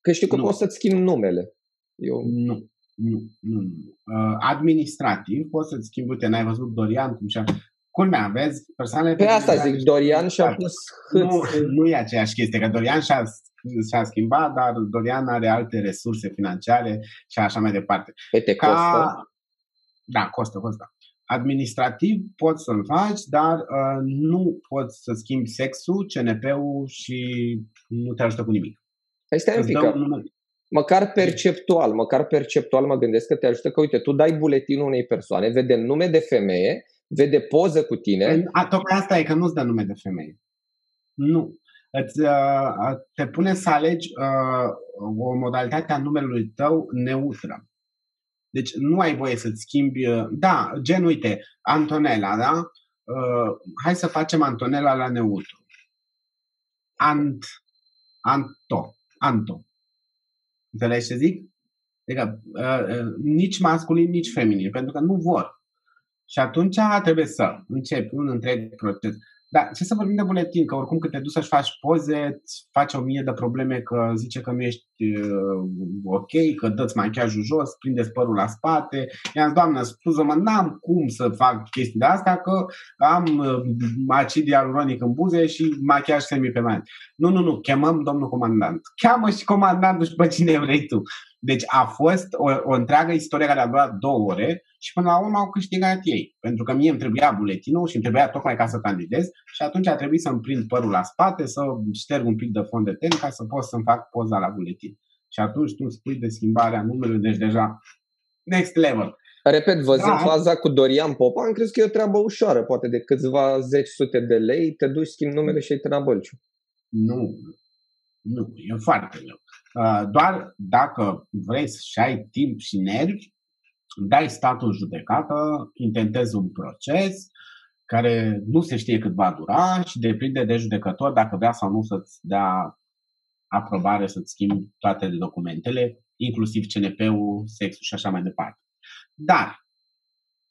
Că știu că nu. poți să-ți schimbi numele. Eu... Nu. Nu, nu, nu. Uh, administrativ poți să-ți schimbi, uite, n-ai văzut Dorian cum și-a... Culmea, vezi, persoanele... Pe asta zic, Dorian și-a pus Nu, nu e aceeași chestie, că Dorian și-a, și-a schimbat, dar Dorian are alte resurse financiare și așa mai departe. Pe te Ca... costă? Da, costă, costă. Administrativ poți să-l faci, dar uh, nu poți să schimbi sexul, CNP-ul și nu te ajută cu nimic. Hai stai un pic, măcar perceptual, măcar perceptual mă gândesc că te ajută că, uite, tu dai buletinul unei persoane, vede nume de femeie, vede poză cu tine. Păi, a, tocmai asta e că nu-ți dă nume de femeie. Nu. Îți, uh, te pune să alegi uh, o modalitate a numelui tău neutră. Deci nu ai voie să-ți schimbi, uh, da, gen, uite, Antonella, da? Uh, hai să facem Antonella la neutru. Ant, Anto, Anto. Înțelegi ce zic? Adică uh, uh, nici masculin, nici feminin, pentru că nu vor. Și atunci trebuie să începi un întreg proces. Da, ce să vorbim de buletin, că oricum când te duci să-și faci poze, îți faci o mie de probleme că zice că nu ești uh, ok, că dă-ți machiajul jos, prinde părul la spate. I-am zis, doamnă, spuză-mă, n-am cum să fac chestii de asta, că am uh, acid ialuronic în buze și machiaj semi-permanent. Nu, nu, nu, chemăm domnul comandant. Cheamă și comandantul și pe cine vrei tu. Deci a fost o, o întreagă istorie care a durat două ore și până la urmă au câștigat ei. Pentru că mie îmi trebuia buletinul și îmi trebuia tocmai ca să candidez și atunci a trebuit să-mi prind părul la spate, să șterg un pic de fond de ten ca să pot să-mi fac poza la buletin. Și atunci tu îmi spui de schimbarea numelui, deci deja next level. Repet, văzând da. faza cu Dorian Popa, am crezut că e o treabă ușoară, poate de câțiva zeci sute de lei, te duci, schimbi numele și ai bălciu. Nu, nu, e foarte greu. Uh, doar dacă vrei să ai timp și nervi, dai statul în judecată, intentezi un proces care nu se știe cât va dura și depinde de judecător dacă vrea sau nu să-ți dea aprobare să-ți schimbi toate documentele, inclusiv CNP-ul, sexul și așa mai departe. Dar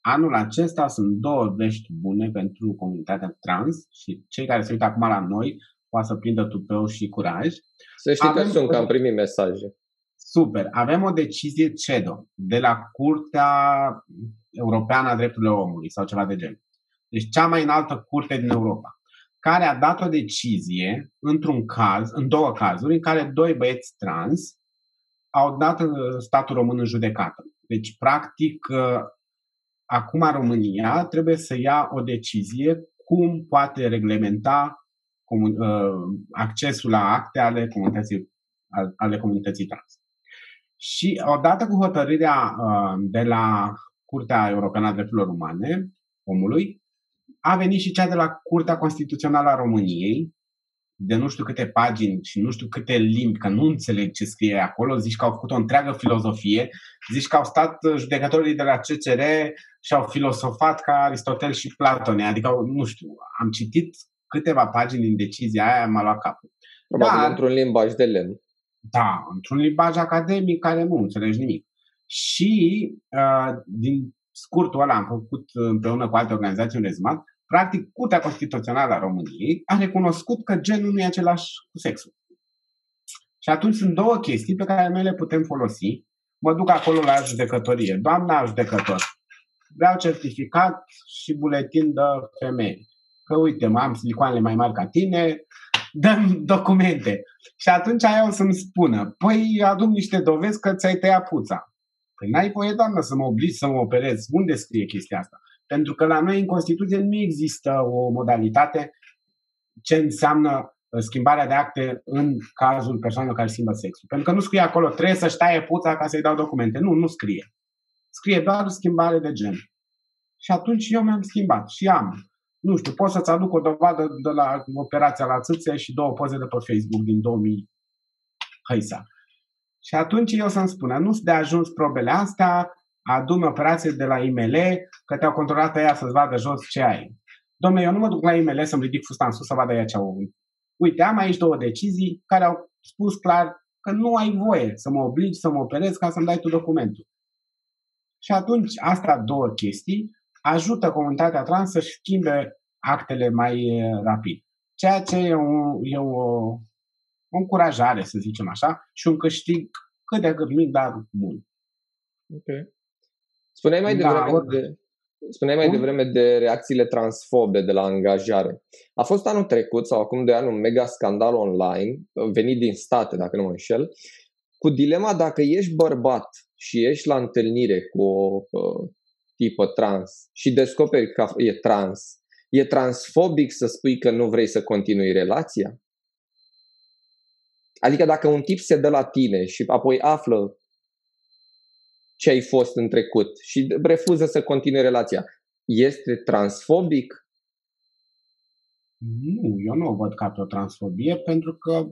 anul acesta sunt două vești bune pentru comunitatea trans și cei care se uită acum la noi poate să prindă tupeu și curaj. Să știi Avem că sunt, că am primit mesaje. Super. Avem o decizie CEDO de la Curtea Europeană a Drepturilor Omului sau ceva de genul. Deci cea mai înaltă curte din Europa care a dat o decizie într-un caz, în două cazuri, în care doi băieți trans au dat uh, statul român în judecată. Deci, practic, uh, acum România trebuie să ia o decizie cum poate reglementa uh, accesul la acte ale comunității, ale comunității trans. Și odată cu hotărârea uh, de la Curtea Europeană a Drepturilor Umane, omului, a venit și cea de la Curtea Constituțională a României, de nu știu câte pagini și nu știu câte limbi, că nu înțeleg ce scrie acolo, zici că au făcut o întreagă filozofie, zici că au stat judecătorii de la CCR și au filosofat ca Aristotel și Platone, adică, nu știu, am citit câteva pagini din decizia aia, m-a luat capul. Probabil Dar, într-un limbaj de lemn. Da, într-un limbaj academic care nu înțelegi nimic. Și uh, din scurtul ăla am făcut împreună cu alte organizații un rezumat, practic Curtea Constituțională a României a recunoscut că genul nu e același cu sexul. Și atunci sunt două chestii pe care noi le putem folosi. Mă duc acolo la judecătorie. Doamna judecător, vreau certificat și buletin de femeie. Că uite, mă am silicoanele mai mari ca tine, dăm documente. Și atunci ea o să-mi spună, păi adun niște dovezi că ți-ai tăiat puța. Păi n-ai voie, doamnă, să mă obligi să mă operez. Unde scrie chestia asta? Pentru că la noi în Constituție nu există o modalitate ce înseamnă uh, schimbarea de acte în cazul persoanelor care schimbă sexul. Pentru că nu scrie acolo, trebuie să-și taie puța ca să-i dau documente. Nu, nu scrie. Scrie doar schimbare de gen. Și atunci eu mi-am schimbat și am nu știu, pot să-ți aduc o dovadă de la operația la țâțe și două poze de pe Facebook din 2000. Hăisa. Și atunci eu să-mi spună, nu de ajuns probele astea, adun operație de la IML, că te-au controlat ea să-ți vadă jos ce ai. Domnule, eu nu mă duc la IML să-mi ridic fusta în sus să vadă ea ce au. Uite, am aici două decizii care au spus clar că nu ai voie să mă obligi să mă operez ca să-mi dai tu documentul. Și atunci, astea două chestii ajută comunitatea trans să-și schimbe actele mai rapid. Ceea ce e o, e o, o încurajare, să zicem așa, și un câștig cât de cât mic, dar bun. Ok. Spuneai mai da, devreme or... de, Spuneai mai devreme de reacțiile transfobe de la angajare. A fost anul trecut sau acum de ani un mega scandal online, venit din state, dacă nu mă înșel, cu dilema dacă ești bărbat și ești la întâlnire cu o tipă trans și descoperi că e trans, e transfobic să spui că nu vrei să continui relația? Adică dacă un tip se dă la tine și apoi află ce ai fost în trecut și refuză să continue relația, este transfobic? Nu, eu nu o văd ca pe o transfobie pentru că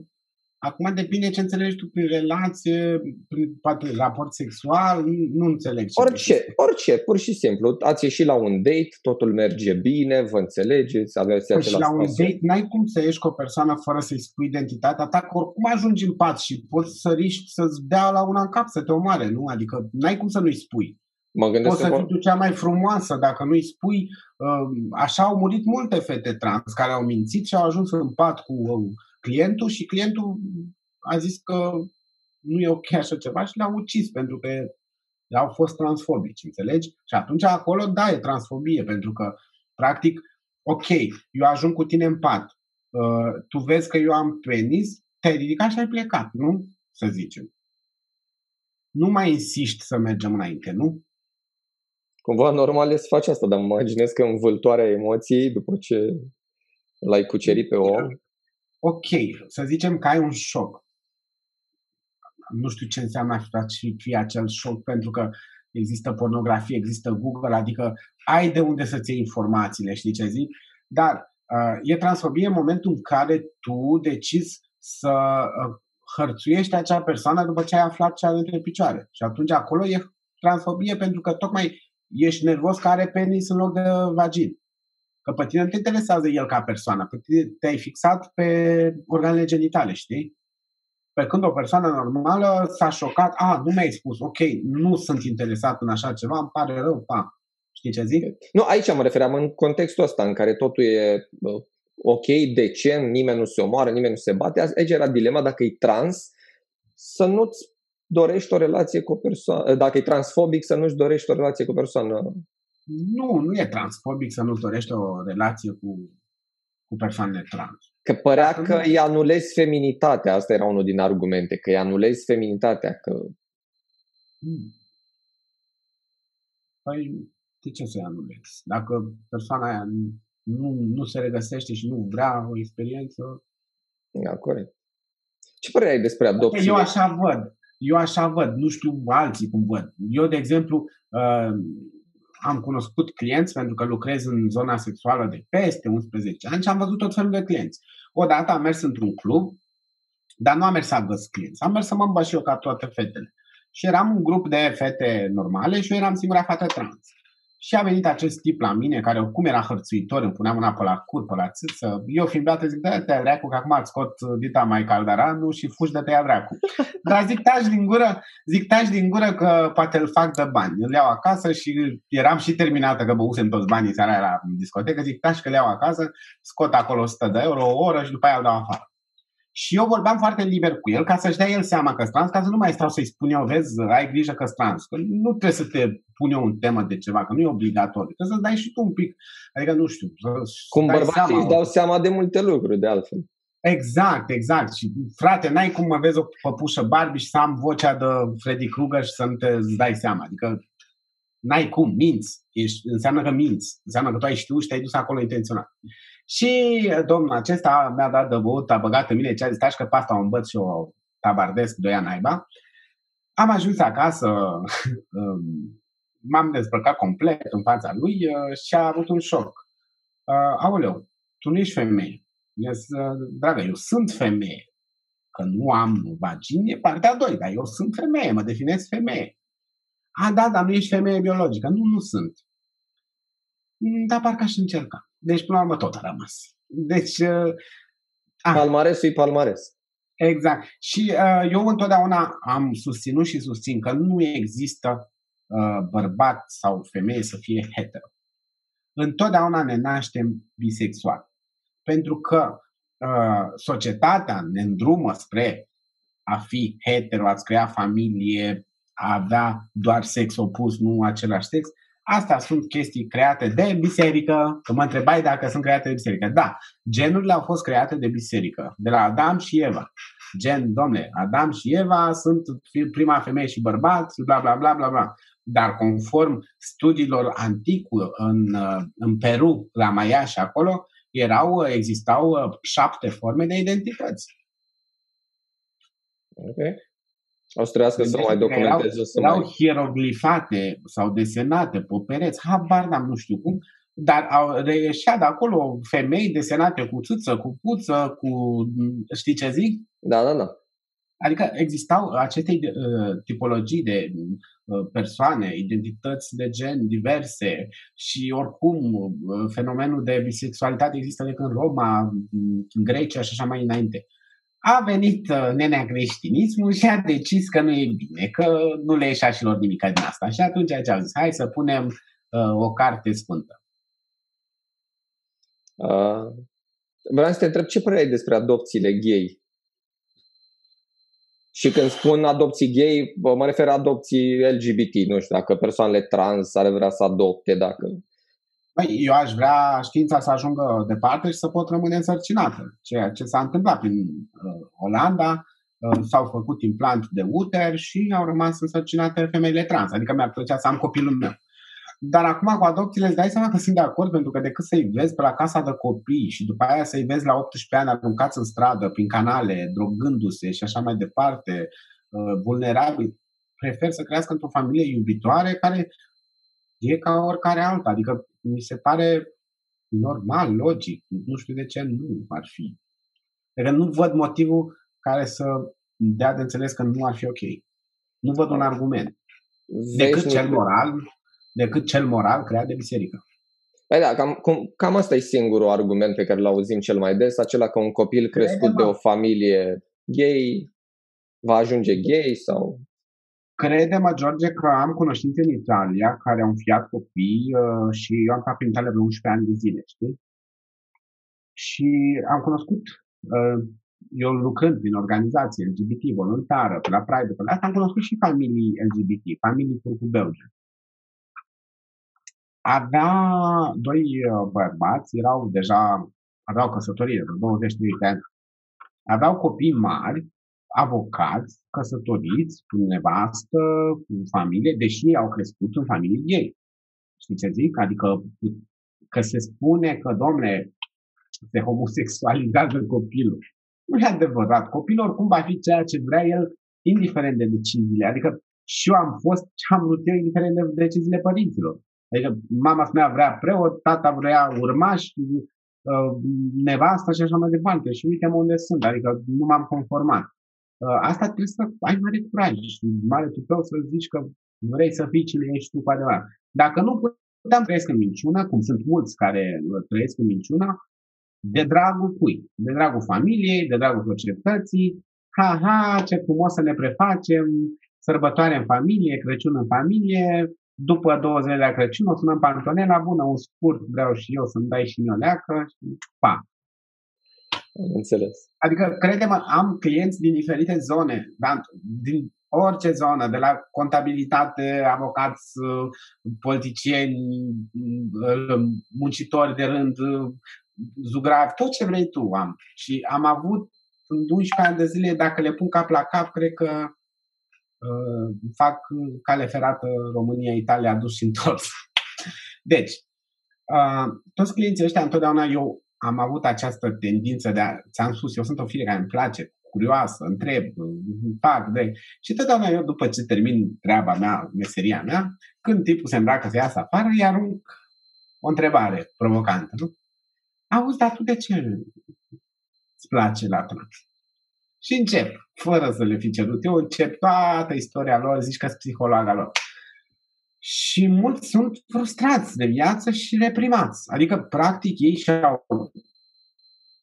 Acum depinde ce înțelegi tu prin relație, prin poate raport sexual, nu înțeleg ce Orice, orice, pur și simplu. Ați ieșit la un date, totul merge bine, vă înțelegeți, aveți păi și la un date n-ai cum să ieși cu o persoană fără să-i spui identitatea ta, că oricum ajungi în pat și poți să riști să-ți dea la una în cap să te omoare, nu? Adică n-ai cum să nu-i spui. Mă gândesc Poți să fii tu cea mai frumoasă dacă nu-i spui. Așa au murit multe fete trans care au mințit și au ajuns în pat cu clientul și clientul a zis că nu e ok așa ceva și le-a ucis pentru că au fost transfobici, înțelegi? Și atunci acolo, da, e transfobie, pentru că, practic, ok, eu ajung cu tine în pat, uh, tu vezi că eu am penis, te-ai ridicat și ai plecat, nu? Să zicem. Nu mai insiști să mergem înainte, nu? Cumva normal e să faci asta, dar mă imaginez că învâltoarea emoției, după ce l-ai cucerit pe om... Ok, să zicem că ai un șoc nu știu ce înseamnă a fi acel șoc, pentru că există pornografie, există Google, adică ai de unde să-ți iei informațiile, știi ce zic? Dar uh, e transfobie în momentul în care tu decizi să uh, hărțuiești acea persoană după ce ai aflat ce are între picioare. Și atunci acolo e transfobie pentru că tocmai ești nervos că are penis în loc de vagin. Că pe tine nu te interesează el ca persoană, pe tine te-ai fixat pe organele genitale, știi? Pe când o persoană normală s-a șocat, a, nu mi-ai spus, ok, nu sunt interesat în așa ceva, îmi pare rău, pa. Știi ce zic? Nu, aici mă refeream în contextul ăsta în care totul e ok, decent, nimeni nu se omoară, nimeni nu se bate. Aici era dilema dacă e trans, să nu-ți dorești o relație cu o persoană, dacă e transfobic, să nu-și dorești o relație cu o persoană. Nu, nu e transfobic să nu-ți dorești o relație cu cu persoanele trans. Că părea că îi anulezi feminitatea, asta era unul din argumente, că îi anulezi feminitatea, că... Hmm. Păi, de ce să-i anulezi? Dacă persoana aia nu, nu se regăsește și nu vrea o experiență... Da, corect. Ce părere ai despre adopție? Eu așa văd. Eu așa văd. Nu știu alții cum văd. Eu, de exemplu, uh, am cunoscut clienți pentru că lucrez în zona sexuală de peste 11 ani și am văzut tot felul de clienți. Odată am mers într-un club, dar nu am mers să găs clienți. Am mers să mă îmbăș eu ca toate fetele. Și eram un grup de fete normale și eu eram singura fată trans. Și a venit acest tip la mine, care oricum era hărțuitor, îmi punea mâna pe la cur, pe la țâță. Eu fiind beată zic, dă te dracu, că acum îți scot dita mai caldaranu și fugi de pe ea dracu. Dar zic, taci din gură, zic, taci din gură că poate îl fac de bani. Îl iau acasă și eram și terminată, că băusem toți banii seara la discotecă. Zic, taci că le iau acasă, scot acolo 100 de euro, o oră și după aia îl dau afară. Și eu vorbeam foarte liber cu el ca să-și dea el seama că trans, ca să nu mai stau să-i spun eu, vezi, ai grijă că trans. Că nu trebuie să te pun eu în temă de ceva, că nu e obligatoriu. Trebuie să-ți dai și tu un pic, adică nu știu. Cum bărbații își dau seama de multe lucruri, de altfel. Exact, exact. Și frate, n-ai cum mă vezi o păpușă Barbie și să am vocea de Freddy Krueger și să nu te dai seama. Adică n-ai cum, minți. Ești, înseamnă că minți. Înseamnă că tu ai știut și te-ai dus acolo intenționat. Și domnul acesta mi-a dat de băut, a băgat în mine ce a zis, taci că pe asta o învăț și o tabardesc doi ani naiba. Am ajuns acasă, um, m-am dezbrăcat complet în fața lui uh, și a avut un șoc. Uh, aoleu, tu nu ești femeie. Zis, dragă, eu sunt femeie. Că nu am vagin e partea a doi, dar eu sunt femeie, mă definez femeie. A, da, dar nu ești femeie biologică. Nu, nu sunt. Mm, dar parcă aș încerca. Deci, până la urmă, tot a rămas. Deci... Uh, Palmaresul e palmares. Exact. Și uh, eu întotdeauna am susținut și susțin că nu există uh, bărbat sau femeie să fie hetero. Întotdeauna ne naștem bisexual. Pentru că uh, societatea ne îndrumă spre a fi hetero, a-ți crea familie, a avea doar sex opus, nu același sex, Astea sunt chestii create de biserică, că mă întrebai dacă sunt create de biserică. Da, genurile au fost create de biserică, de la Adam și Eva. Gen, domne, Adam și Eva sunt prima femeie și bărbat, bla bla bla bla bla. Dar conform studiilor anticu în, în Peru, la Maya și acolo, erau, existau șapte forme de identități. Okay. O să trebuiască să mai documenteze. Erau, să erau mai... hieroglifate sau desenate pe pereți, habar n-am, nu știu cum, dar au reieșea de acolo femei desenate cu țâță, cu puță, cu... știi ce zic? Da, da, da. Adică existau aceste uh, tipologii de uh, persoane, identități de gen diverse și oricum uh, fenomenul de bisexualitate există de când Roma, în Grecia și așa mai înainte. A venit uh, nenea creștinismul și a decis că nu e bine, că nu le ieșea și lor nimic din asta. Și atunci ce au zis, hai să punem uh, o carte sfântă. Uh, vreau să te întreb ce părere ai despre adopțiile gay? Și când spun adopții gay, mă refer adopții LGBT, nu știu, dacă persoanele trans ar vrea să adopte, dacă... Băi, eu aș vrea știința să ajungă departe și să pot rămâne însărcinată. Ceea ce s-a întâmplat prin uh, Olanda, uh, s-au făcut implant de uter și au rămas însărcinate femeile trans. Adică mi-ar plăcea să am copilul meu. Dar acum cu adopțiile îți dai seama că sunt de acord pentru că decât să-i vezi pe la casa de copii și după aia să-i vezi la 18 ani aruncați în stradă, prin canale, drogându-se și așa mai departe, uh, vulnerabili, prefer să crească într-o familie iubitoare care e ca oricare alta. Adică mi se pare normal, logic. Nu știu de ce nu ar fi. Adică nu văd motivul care să dea de înțeles că nu ar fi ok. Nu văd un argument. Decât cel moral, decât cel moral creat de biserică. Păi da, cam, cum, cam asta e singurul argument pe care îl auzim cel mai des, acela că un copil crescut de o familie gay va ajunge gay sau... Crede-mă, George, că am cunoștințe în Italia care au înfiat copii uh, și eu am stat în Italia vreo 11 ani de zile, știi? Și am cunoscut, uh, eu lucrând prin organizație LGBT voluntară, pe la Pride, pe la asta, am cunoscut și familii LGBT, familii cu belge avea doi uh, bărbați, erau deja, aveau căsătorie de 20 de ani, aveau copii mari, avocați, căsătoriți, cu nevastă, cu familie, deși au crescut în familie ei. Știi ce zic? Adică că se spune că, domne, se homosexualizează copilul. Nu e adevărat. Copilul oricum va fi ceea ce vrea el, indiferent de deciziile. Adică și eu am fost ce am vrut eu, indiferent de deciziile părinților. Adică mama mea vrea preot, tata vrea urmaș, uh, nevasta și așa mai departe. Și uite unde sunt, adică nu m-am conformat. Uh, asta trebuie să ai mare curaj și mare tupeu să zici că vrei să fii cine ești tu cu adevărat. Dacă nu putem trăiesc în minciună, cum sunt mulți care trăiesc în minciună, de dragul cui? De dragul familiei, de dragul societății, ha, ha, ce frumos să ne prefacem, sărbătoare în familie, Crăciun în familie, după două zile de Crăciun o sunăm pe Antonella, bună, un scurt vreau și eu să-mi dai și mie o leacă și pa. Înțeles. Adică, crede-mă, am clienți din diferite zone, da? din orice zonă, de la contabilitate, avocați, politicieni, muncitori de rând, zugravi, tot ce vrei tu am. Și am avut în 12 ani de zile, dacă le pun cap la cap, cred că Uh, fac cale ferată România-Italia dus și întors. Deci, uh, toți clienții ăștia întotdeauna eu am avut această tendință de a, ți-am spus, eu sunt o fire care îmi place, curioasă, întreb, fac, de... Și totdeauna eu, după ce termin treaba mea, meseria mea, când tipul se îmbracă să iasă afară, îi arunc o întrebare provocantă, nu? Auzi, dar tu de ce îți place la trans? Și încep, fără să le fi cerut. Eu încep toată istoria lor, zici că sunt psihologa lor. Și mulți sunt frustrați de viață și reprimați. Adică, practic, ei și-au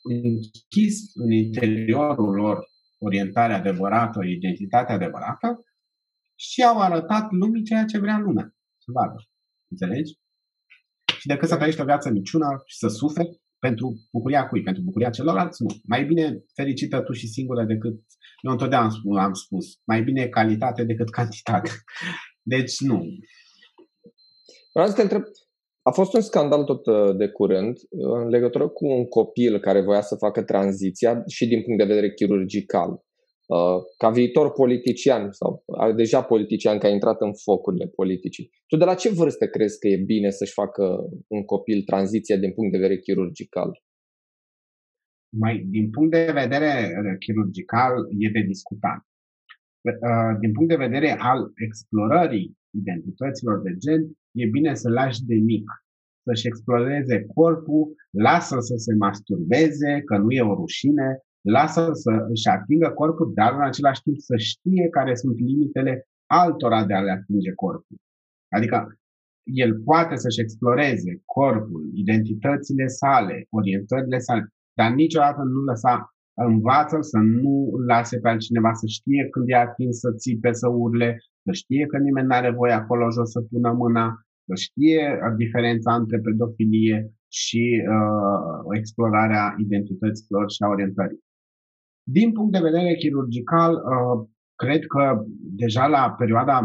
închis în interiorul lor orientarea adevărată, identitatea adevărată și au arătat lumii ceea ce vrea lumea să vadă. Înțelegi? Și decât să trăiești o viață minciună și să suferi, pentru bucuria cui? Pentru bucuria celorlalți? Nu. Mai bine fericită tu și singură decât, eu întotdeauna am spus, am spus mai bine calitate decât cantitate. Deci nu. Vreau să te întreb, a fost un scandal tot uh, de curând în legătură cu un copil care voia să facă tranziția și din punct de vedere chirurgical. Uh, ca viitor politician sau deja politician care a intrat în focurile politicii. Tu de la ce vârstă crezi că e bine să-și facă un copil tranziția din punct de vedere chirurgical? Mai, din punct de vedere chirurgical e de discutat. Uh, din punct de vedere al explorării identităților de gen, e bine să lași de mic să-și exploreze corpul, lasă să se masturbeze, că nu e o rușine, lasă să își atingă corpul, dar în același timp să știe care sunt limitele altora de a le atinge corpul. Adică el poate să-și exploreze corpul, identitățile sale, orientările sale, dar niciodată nu lăsa învață să nu lase pe altcineva să știe când e atins să țipe, să urle, să știe că nimeni nu are voie acolo jos să pună mâna, să știe diferența între pedofilie și uh, explorarea identităților și a orientării. Din punct de vedere chirurgical, uh, cred că deja la perioada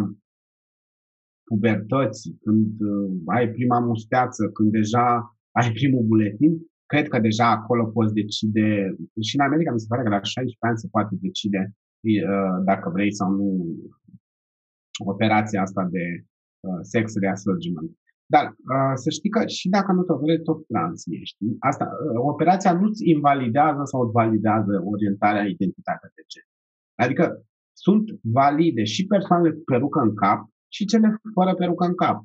pubertății, când uh, ai prima musteață, când deja ai primul buletin, cred că deja acolo poți decide, și în America mi se pare că la 16 ani se poate decide uh, dacă vrei sau nu operația asta de uh, sex reasurgiment. Dar uh, să știi că și dacă nu te vrei, tot trans ești. Asta, uh, operația nu-ți invalidează sau îți validează orientarea, identitatea de gen. Adică sunt valide și persoanele cu perucă în cap și cele fără perucă în cap.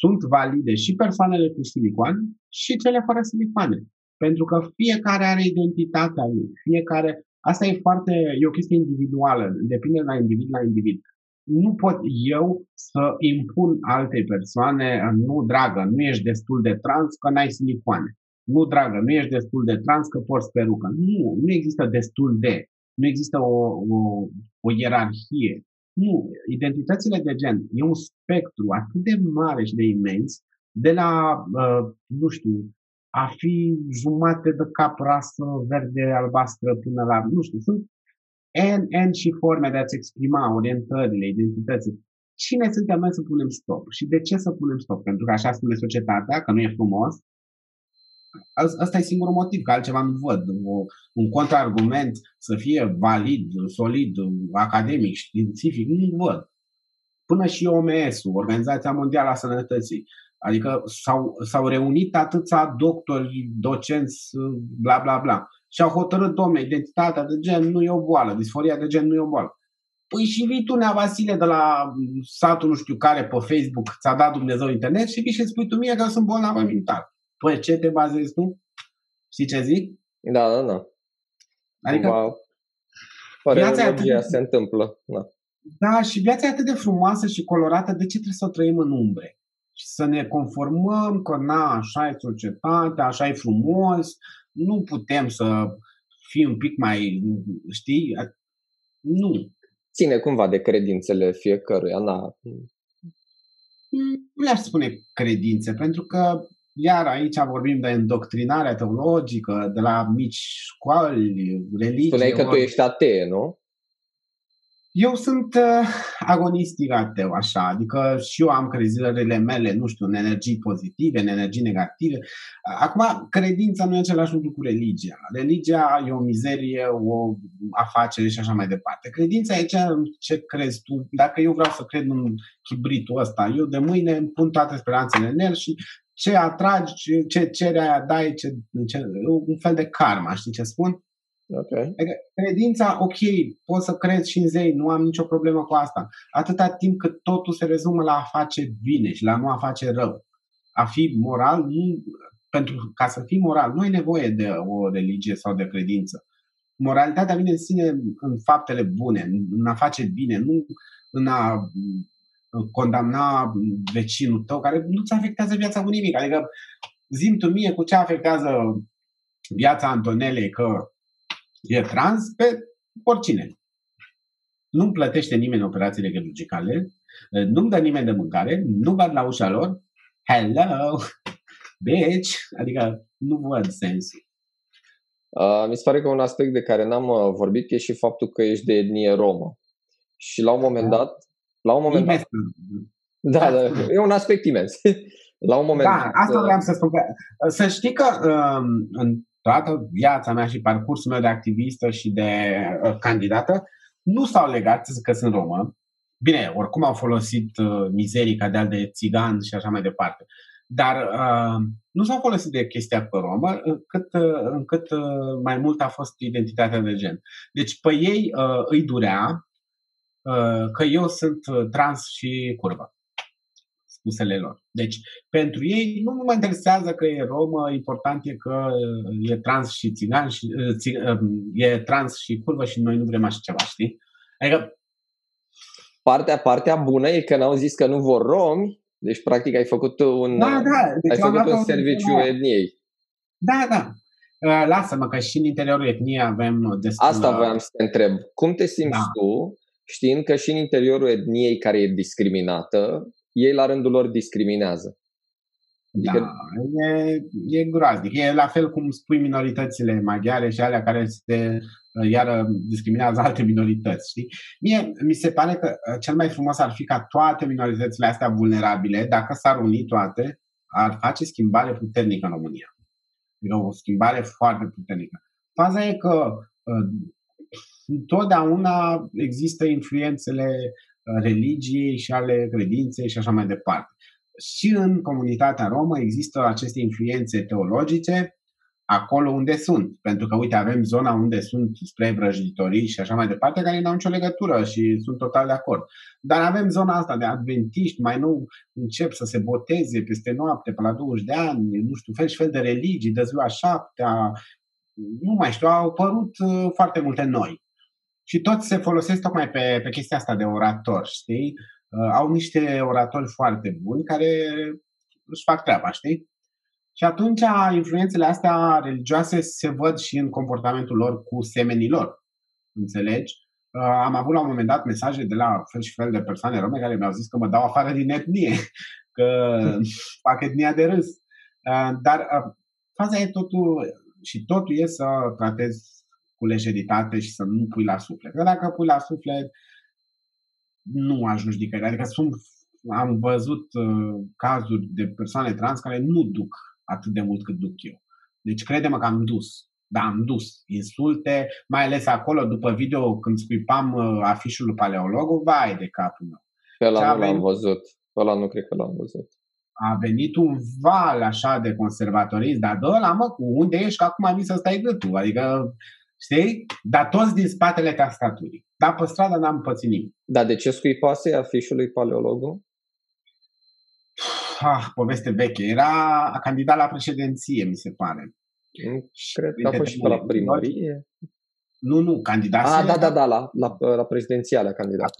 Sunt valide și persoanele cu silicoane și cele fără silicoane. Pentru că fiecare are identitatea lui. Fiecare. Asta e foarte. E o chestie individuală. Depinde la individ la individ. Nu pot eu să impun altei persoane, nu, dragă, nu ești destul de trans că n-ai silicoane. Nu, dragă, nu ești destul de trans că porți perucă. Nu, nu există destul de. Nu există o, o, o ierarhie. Nu, identitățile de gen e un spectru atât de mare și de imens, de la, uh, nu știu, a fi jumate de cap rasă verde, albastră până la, nu știu, sunt N, N și forme de a-ți exprima orientările, identității. Cine suntem noi să punem stop? Și de ce să punem stop? Pentru că așa spune societatea, că nu e frumos. Asta e singurul motiv, că altceva nu văd. O, un contraargument să fie valid, solid, academic, științific, nu văd. Până și OMS-ul, Organizația Mondială a Sănătății, Adică s-au, s-au reunit atâția doctori, docenți, bla bla bla. Și au hotărât, domne, identitatea de gen nu e o boală, disforia de gen nu e o boală. Păi și vii tu, Nea Vasile, de la satul nu știu care pe Facebook, ți-a dat Dumnezeu internet și vii și spui tu mie că sunt bolnavă mental. Păi ce te bazezi tu? Știi ce zic? Da, da, da. Adică Cumva, viața de... se întâmplă. Da. da, și viața e atât de frumoasă și colorată, de ce trebuie să o trăim în umbre? și să ne conformăm că na, așa e societatea, așa e frumos, nu putem să fim un pic mai, știi, nu. Ține cumva de credințele fiecăruia, na. Nu le-aș spune credințe, pentru că iar aici vorbim de îndoctrinarea teologică, de la mici școli, religie. Spuneai că tu ești atee, nu? Eu sunt uh, agonistic ateu, așa, adică și eu am crezările mele, nu știu, în energii pozitive, în energii negative. Acum, credința nu e același lucru cu religia. Religia e o mizerie, o afacere și așa mai departe. Credința e ce, ce crezi tu. Dacă eu vreau să cred în chibritul ăsta, eu de mâine îmi pun toate speranțele în el și ce atragi, ce cere aia dai, ce, ce, un fel de karma, știi ce spun? Okay. Adică credința, ok, pot să crezi și în zei, nu am nicio problemă cu asta. Atâta timp cât totul se rezumă la a face bine și la nu a face rău. A fi moral, nu, pentru ca să fii moral, nu ai nevoie de o religie sau de credință. Moralitatea vine în sine în faptele bune, în a face bine, nu în a condamna vecinul tău care nu-ți afectează viața cu nimic. Adică zim tu mie cu ce afectează viața Antonelei că e trans pe oricine. Nu-mi plătește nimeni operațiile chirurgicale, nu-mi dă nimeni de mâncare, nu bat la ușa lor. Hello! Bitch! Adică nu văd sensul. Uh, mi se pare că un aspect de care n-am uh, vorbit e și faptul că ești de etnie romă. Și la un moment dat, la un moment dat, da, da, e un aspect imens. La un moment da, asta vreau să spun. Că, să știi că um, în toată viața mea și parcursul meu de activistă și de uh, candidată nu s-au legat că sunt romă. Bine, oricum au folosit uh, mizerii ca de de țigan și așa mai departe. Dar uh, nu s-au folosit de chestia pe romă, încât, uh, încât uh, mai mult a fost identitatea de gen. Deci pe ei uh, îi durea uh, că eu sunt uh, trans și curvă spusele lor. Deci, pentru ei nu mă interesează că e romă, important e că e trans și țigan și uh, e trans și curvă și noi nu vrem așa ceva, știi? Adică Partea, partea bună e că n-au zis că nu vor romi, deci practic ai făcut un, da, da. Deci ai făcut un serviciu da. etniei. Da, da. Uh, lasă-mă că și în interiorul etniei avem destul... Asta voiam să te întreb. Cum te simți da. tu știind că și în interiorul etniei care e discriminată, ei la rândul lor discriminează? Adică... Da, e, e groaznic. E la fel cum spui minoritățile maghiare și alea care se iară discriminează alte minorități. Știi? Mie mi se pare că cel mai frumos ar fi ca toate minoritățile astea vulnerabile, dacă s-ar uni toate, ar face schimbare puternică în România. Adică o schimbare foarte puternică. Faza e că întotdeauna există influențele religiei și ale credinței și așa mai departe și în comunitatea romă există aceste influențe teologice acolo unde sunt. Pentru că, uite, avem zona unde sunt spre vrăjitorii și așa mai departe, care nu au nicio legătură și sunt total de acord. Dar avem zona asta de adventiști, mai nou încep să se boteze peste noapte, pe la 20 de ani, nu știu, fel și fel de religii, de ziua șaptea, nu mai știu, au apărut uh, foarte multe noi. Și toți se folosesc tocmai pe, pe chestia asta de orator, știi? Uh, au niște oratori foarte buni care își fac treaba, știi? Și atunci influențele astea religioase se văd și în comportamentul lor cu semenii lor. Înțelegi? Uh, am avut la un moment dat mesaje de la fel și fel de persoane rome care mi-au zis că mă dau afară din etnie, că fac etnia de râs. Uh, dar faza e totul, și totul e să tratezi cu lejeritate și să nu pui la suflet. Că dacă pui la suflet, nu ajungi nicăieri. Adică sunt, am văzut uh, cazuri de persoane trans care nu duc atât de mult cât duc eu. Deci crede-mă că am dus. Da, am dus insulte, mai ales acolo, după video, când scuipam uh, afișul paleologul, vai de capul meu. Pe ăla nu venit, l-am văzut. Pe ăla nu cred că l-am văzut. A venit un val așa de conservatorism, dar dă la mă, cu unde ești, că acum am să stai gâtul. Adică Știi? Dar toți din spatele tastaturii. Dar pe stradă n-am pățit nimic. Dar de ce scuipase afișului paleologul? Ah, poveste veche. Era a candidat la președinție, mi se pare. Cred că a fost și pe la primărie. Nu, nu, candidat. Ah, da, da, da, la, la, la prezidențiale a candidat.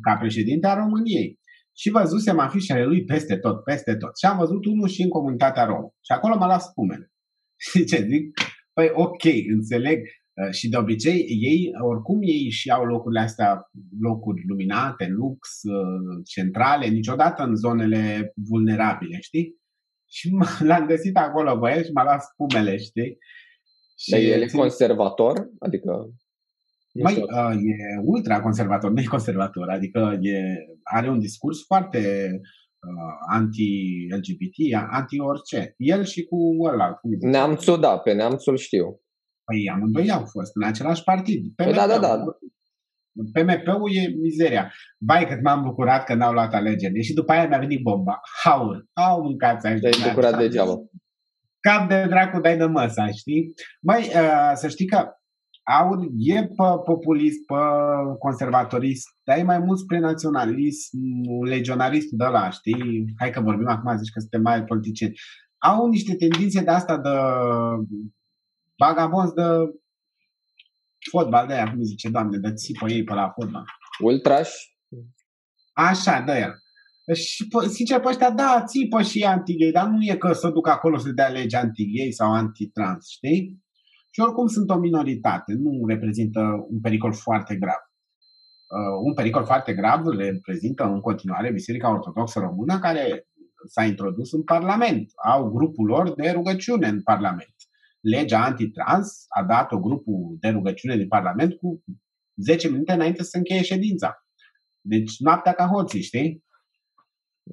Ca președinte a României. Și văzusem afișele lui peste tot, peste tot. Și am văzut unul și în comunitatea romă. Și acolo m-a luat spumele. Și ce zic? Păi ok, înțeleg Uh, și de obicei ei, oricum ei și au locurile astea, locuri luminate, lux, uh, centrale, niciodată în zonele vulnerabile, știi? Și l-am găsit acolo băieți și m-a luat spumele, știi? Și Dar el e conservator? Adică mai, uh, e ultra conservator, nu e conservator, adică e, are un discurs foarte uh, anti-LGBT, anti-orice. El și cu ăla. Cum neamțul, da, pe neamțul știu. Păi amândoi au fost în același partid. PMP-ul. Păi da, da, da. PMP-ul e mizeria. Vai cât m-am bucurat că n-au luat alegeri. Și după aia mi-a venit bomba. Haur. Au mâncat aici. Te-ai bucurat degeaba. Cap de dracu dai de măsa, știi? Mai uh, să știi că aur e pe populist, pe conservatorist, dar e mai mult spre naționalism, legionarist de la, știi? Hai că vorbim acum, zici că suntem mai politicieni. Au niște tendințe de asta de vagabonzi de fotbal de aia, cum zice, doamne, de țipă ei pe la fotbal. Ultraș? Așa, de aia. Și, sincer, pe ăștia, da, țipă și anti-gay, dar nu e că să duc acolo să dea lege anti-gay sau anti-trans, știi? Și oricum sunt o minoritate, nu reprezintă un pericol foarte grav. Uh, un pericol foarte grav reprezintă în continuare Biserica Ortodoxă Română, care s-a introdus în Parlament. Au grupul lor de rugăciune în Parlament legea antitrans a dat-o grupul de rugăciune din Parlament cu 10 minute înainte să încheie ședința. Deci noaptea ca hoții, știi?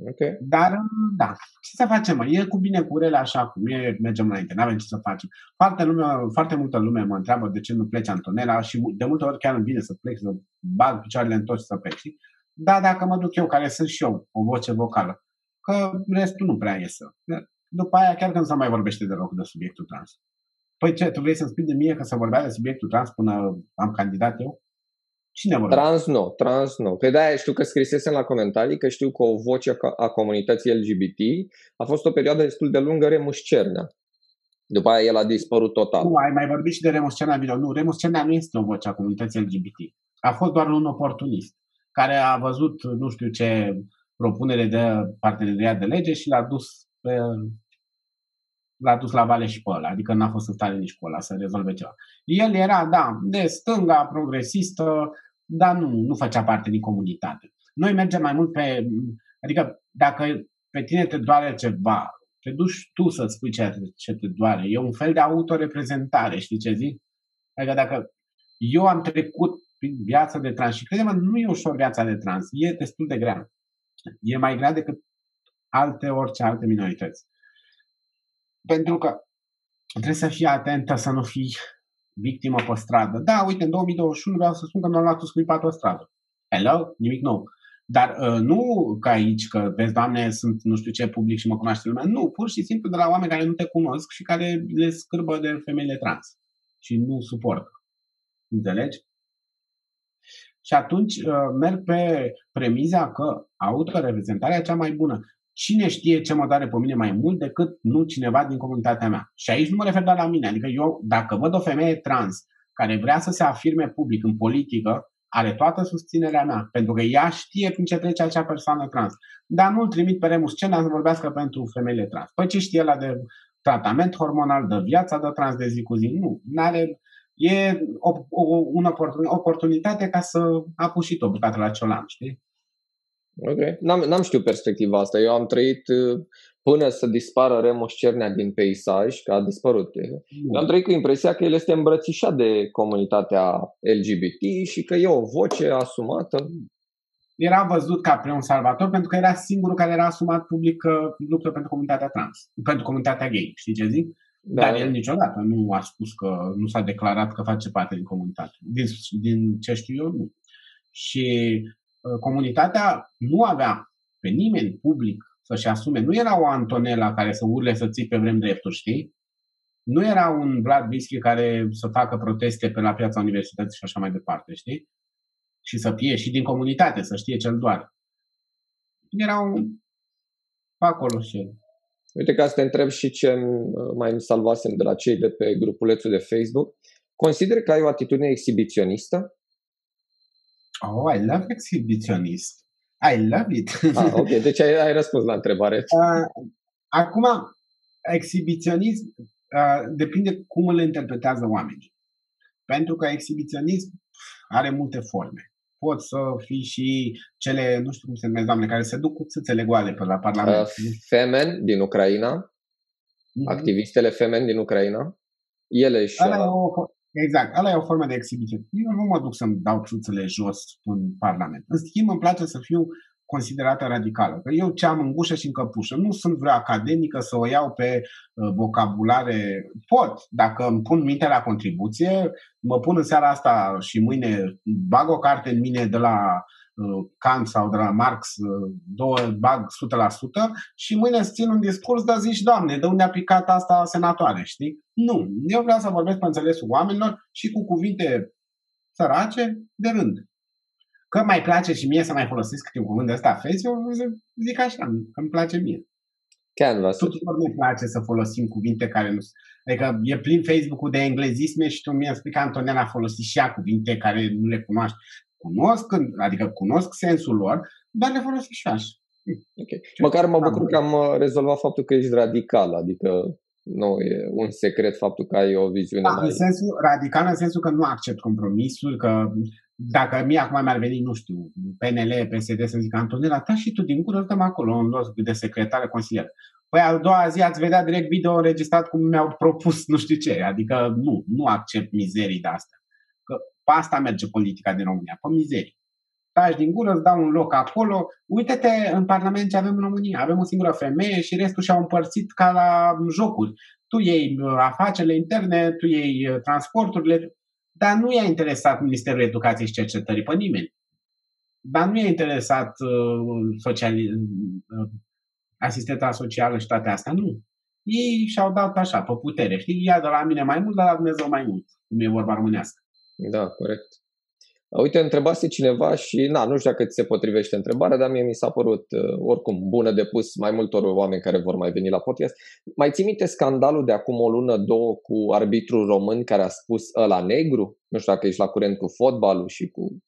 Okay. Dar, da, ce să facem, mă? E cu bine cu rele așa cum e, mergem înainte, nu avem ce să facem. Foarte, lume, foarte multă lume mă întreabă de ce nu pleci Antonella și de multe ori chiar îmi vine să plec, să bag picioarele în tot și să plec, știi? Da, dacă mă duc eu, care sunt și eu, o voce vocală, că restul nu prea iesă. După aia chiar că nu se mai vorbește deloc de subiectul trans. Păi ce, tu vrei să-mi spui de mie că să vorbea de subiectul trans până am candidat eu? Cine vorbea? Trans nu, trans nu. Pe de știu că scrisesem la comentarii că știu că o voce a comunității LGBT a fost o perioadă destul de lungă Remus Cernea. După aia el a dispărut total. Nu, ai mai vorbit și de Remus Cernea video. Nu, Remus Cernea nu este o voce a comunității LGBT. A fost doar un oportunist care a văzut nu știu ce propunere de parteneriat de lege și l-a dus pe l-a dus la vale și pe ăla, adică n-a fost în stare nici cu ăla să rezolve ceva. El era, da, de stânga, progresistă, dar nu, nu făcea parte din comunitate. Noi mergem mai mult pe, adică dacă pe tine te doare ceva, te duci tu să spui ce, ce te doare. E un fel de autoreprezentare, știi ce zic? Adică dacă eu am trecut prin viața de trans și crede nu e ușor viața de trans, e destul de grea. E mai grea decât alte, orice alte minorități. Pentru că trebuie să fii atentă să nu fii victimă pe stradă. Da, uite, în 2021 vreau să spun că mi-am luat scuipat pe stradă. Hello? Nimic nou. Dar uh, nu ca aici, că vezi, Doamne, sunt nu știu ce public și mă cunoaște lumea. Nu, pur și simplu de la oameni care nu te cunosc și care le scârbă de femeile trans și nu suportă. Înțelegi? Și atunci uh, merg pe premiza că autoreprezentarea e cea mai bună. Cine știe ce mă doare pe mine mai mult decât nu cineva din comunitatea mea? Și aici nu mă refer doar la mine. Adică eu, dacă văd o femeie trans care vrea să se afirme public în politică, are toată susținerea mea, pentru că ea știe prin ce trece acea persoană trans. Dar nu-l trimit pe Remus Scena să vorbească pentru femeile trans. Păi ce știe la de tratament hormonal, de viața de trans de zi cu zi? Nu. N-are, e o, o, o oportunitate ca să apuși o bucată la ciolan, știi? Ok. N-am, n-am știut perspectiva asta. Eu am trăit uh, până să dispară Remus Cernea din peisaj, că a dispărut. Mm. Am trăit cu impresia că el este îmbrățișat de comunitatea LGBT și că e o voce asumată. Era văzut ca pre un salvator pentru că era singurul care era asumat public că luptă pentru comunitatea trans, pentru comunitatea gay, știi ce zic? Da. Dar el niciodată nu a spus că nu s-a declarat că face parte din comunitate. Din, din ce știu eu, nu. Și uh, comunitatea nu avea pe nimeni public să-și asume. Nu era o Antonella care să urle să țipe vrem drepturi, știi? Nu era un Vlad Bischi care să facă proteste pe la piața universității și așa mai departe, știi? Și să fie și din comunitate, să știe cel doar. Era un acolo și el. Uite ca să te întreb și ce mai îmi salvasem de la cei de pe grupulețul de Facebook. Consider că ai o atitudine exhibiționistă? Oh, I love exhibiționist. I love it. Ah, ok, deci ai, ai răspuns la întrebare. Uh, acum, exhibiționism uh, depinde cum îl interpretează oamenii. Pentru că exhibiționism are multe forme. Pot să fii și cele, nu știu cum se numesc, doamne, care se duc cu țâțele goale pe la Parlament. Uh, femen din Ucraina, mm-hmm. activistele femen din Ucraina, ele și... o, Exact, ala e o formă de exhibiție. Eu nu mă duc să-mi dau țâțele jos în Parlament. În schimb, îmi place să fiu considerată radicală. Că eu ce am în gușă și în căpușă. Nu sunt vreo academică să o iau pe uh, vocabulare. Pot, dacă îmi pun minte la contribuție, mă pun în seara asta și mâine bag o carte în mine de la Uh, Kant sau de la Marx, uh, două bag 100% și mâine îți țin un discurs, dar zici, Doamne, de unde a picat asta senatoare, știi? Nu, eu vreau să vorbesc pe înțelesul oamenilor și cu cuvinte sărace de rând. Că mai place și mie să mai folosesc câte un cuvânt de ăsta fezi, eu zic așa, că îmi place mie. Canvas. Tuturor ne place să folosim cuvinte care nu sunt. Adică e plin Facebook-ul de englezisme și tu mi-ai spus că Antonella a folosit și ea cuvinte care nu le cunoaște cunosc, adică cunosc sensul lor, dar le folosesc și așa. Okay. Măcar mă bucur că am uh, rezolvat faptul că ești radical, adică nu e un secret faptul că ai o viziune da, mai... în sensul radical, în sensul că nu accept compromisul, că dacă mie acum mi-ar veni, nu știu, PNL, PSD să zic Antonela, ta și tu din gură, dăm acolo un loc de secretară consilier. Păi a doua zi ați vedea direct video înregistrat cum mi-au propus nu știu ce. Adică nu, nu accept mizerii de astea. Pe asta merge politica din România, pe mizerie. Taci din gură, îți dau un loc acolo. Uite-te în Parlament ce avem în România. Avem o singură femeie și restul și-au împărțit ca la jocuri. Tu iei uh, afacerile interne, tu iei uh, transporturile, dar nu i-a interesat Ministerul Educației și Cercetării pe nimeni. Dar nu i-a interesat uh, sociali, uh, asistenta socială și toate astea, nu. Ei și-au dat așa, pe putere. Știi, ia de la mine mai mult, dar la Dumnezeu mai mult, cum e vorba românească. Da, corect. Uite, întrebase cineva și, na, nu știu dacă ți se potrivește întrebarea, dar mie mi s-a părut, uh, oricum, bună de pus mai multor oameni care vor mai veni la podcast. Mai ții minte scandalul de acum o lună, două, cu arbitrul român care a spus ăla negru? Nu știu dacă ești la curent cu fotbalul și cu...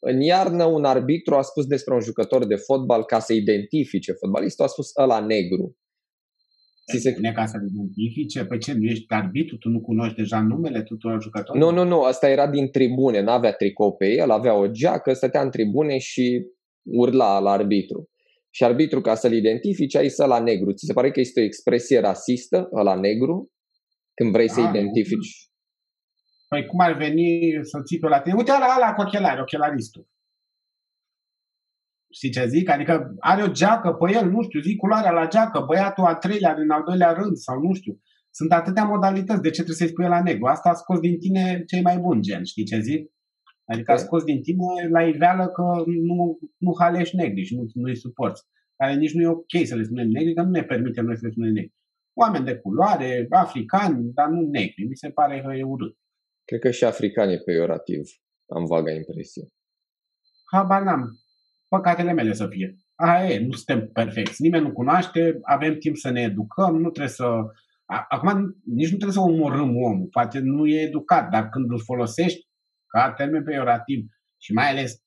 În iarnă, un arbitru a spus despre un jucător de fotbal ca să identifice fotbalistul, a spus ăla negru. Ți se... Spune ca să-l identifice? Păi ce, nu ești arbitru? Tu nu cunoști deja numele tuturor jucătorilor? Nu, nu, nu. Asta era din tribune. N-avea tricou pe el, avea o geacă, stătea în tribune și urla la arbitru. Și arbitru, ca să-l identifice, ai să la negru. Ți se pare că este o expresie rasistă, la negru, când vrei A, să ah, identifici? Păi cum ar veni să ții pe la tine? Uite la ala cu ochelari, ochelaristul. Știi ce zic? Adică are o geacă pe el, nu știu, zic culoarea la geacă, băiatul a treilea din al doilea rând sau nu știu. Sunt atâtea modalități. De ce trebuie să-i spui la negru? Asta a scos din tine cei mai buni gen, știi ce zic? Adică a scos din tine la iveală că nu, nu halești negri și nu, nu-i suporți. Care nici nu e ok să le spunem negri, că nu ne permite noi să le spunem negri. Oameni de culoare, africani, dar nu negri. Mi se pare că e urât. Cred că și africani e peiorativ. Am vaga impresie. Habar n-am păcatele mele să fie. Aia e, nu suntem perfecți. Nimeni nu cunoaște, avem timp să ne educăm, nu trebuie să... Acum nici nu trebuie să omorâm omul, poate nu e educat, dar când îl folosești ca termen peiorativ și mai ales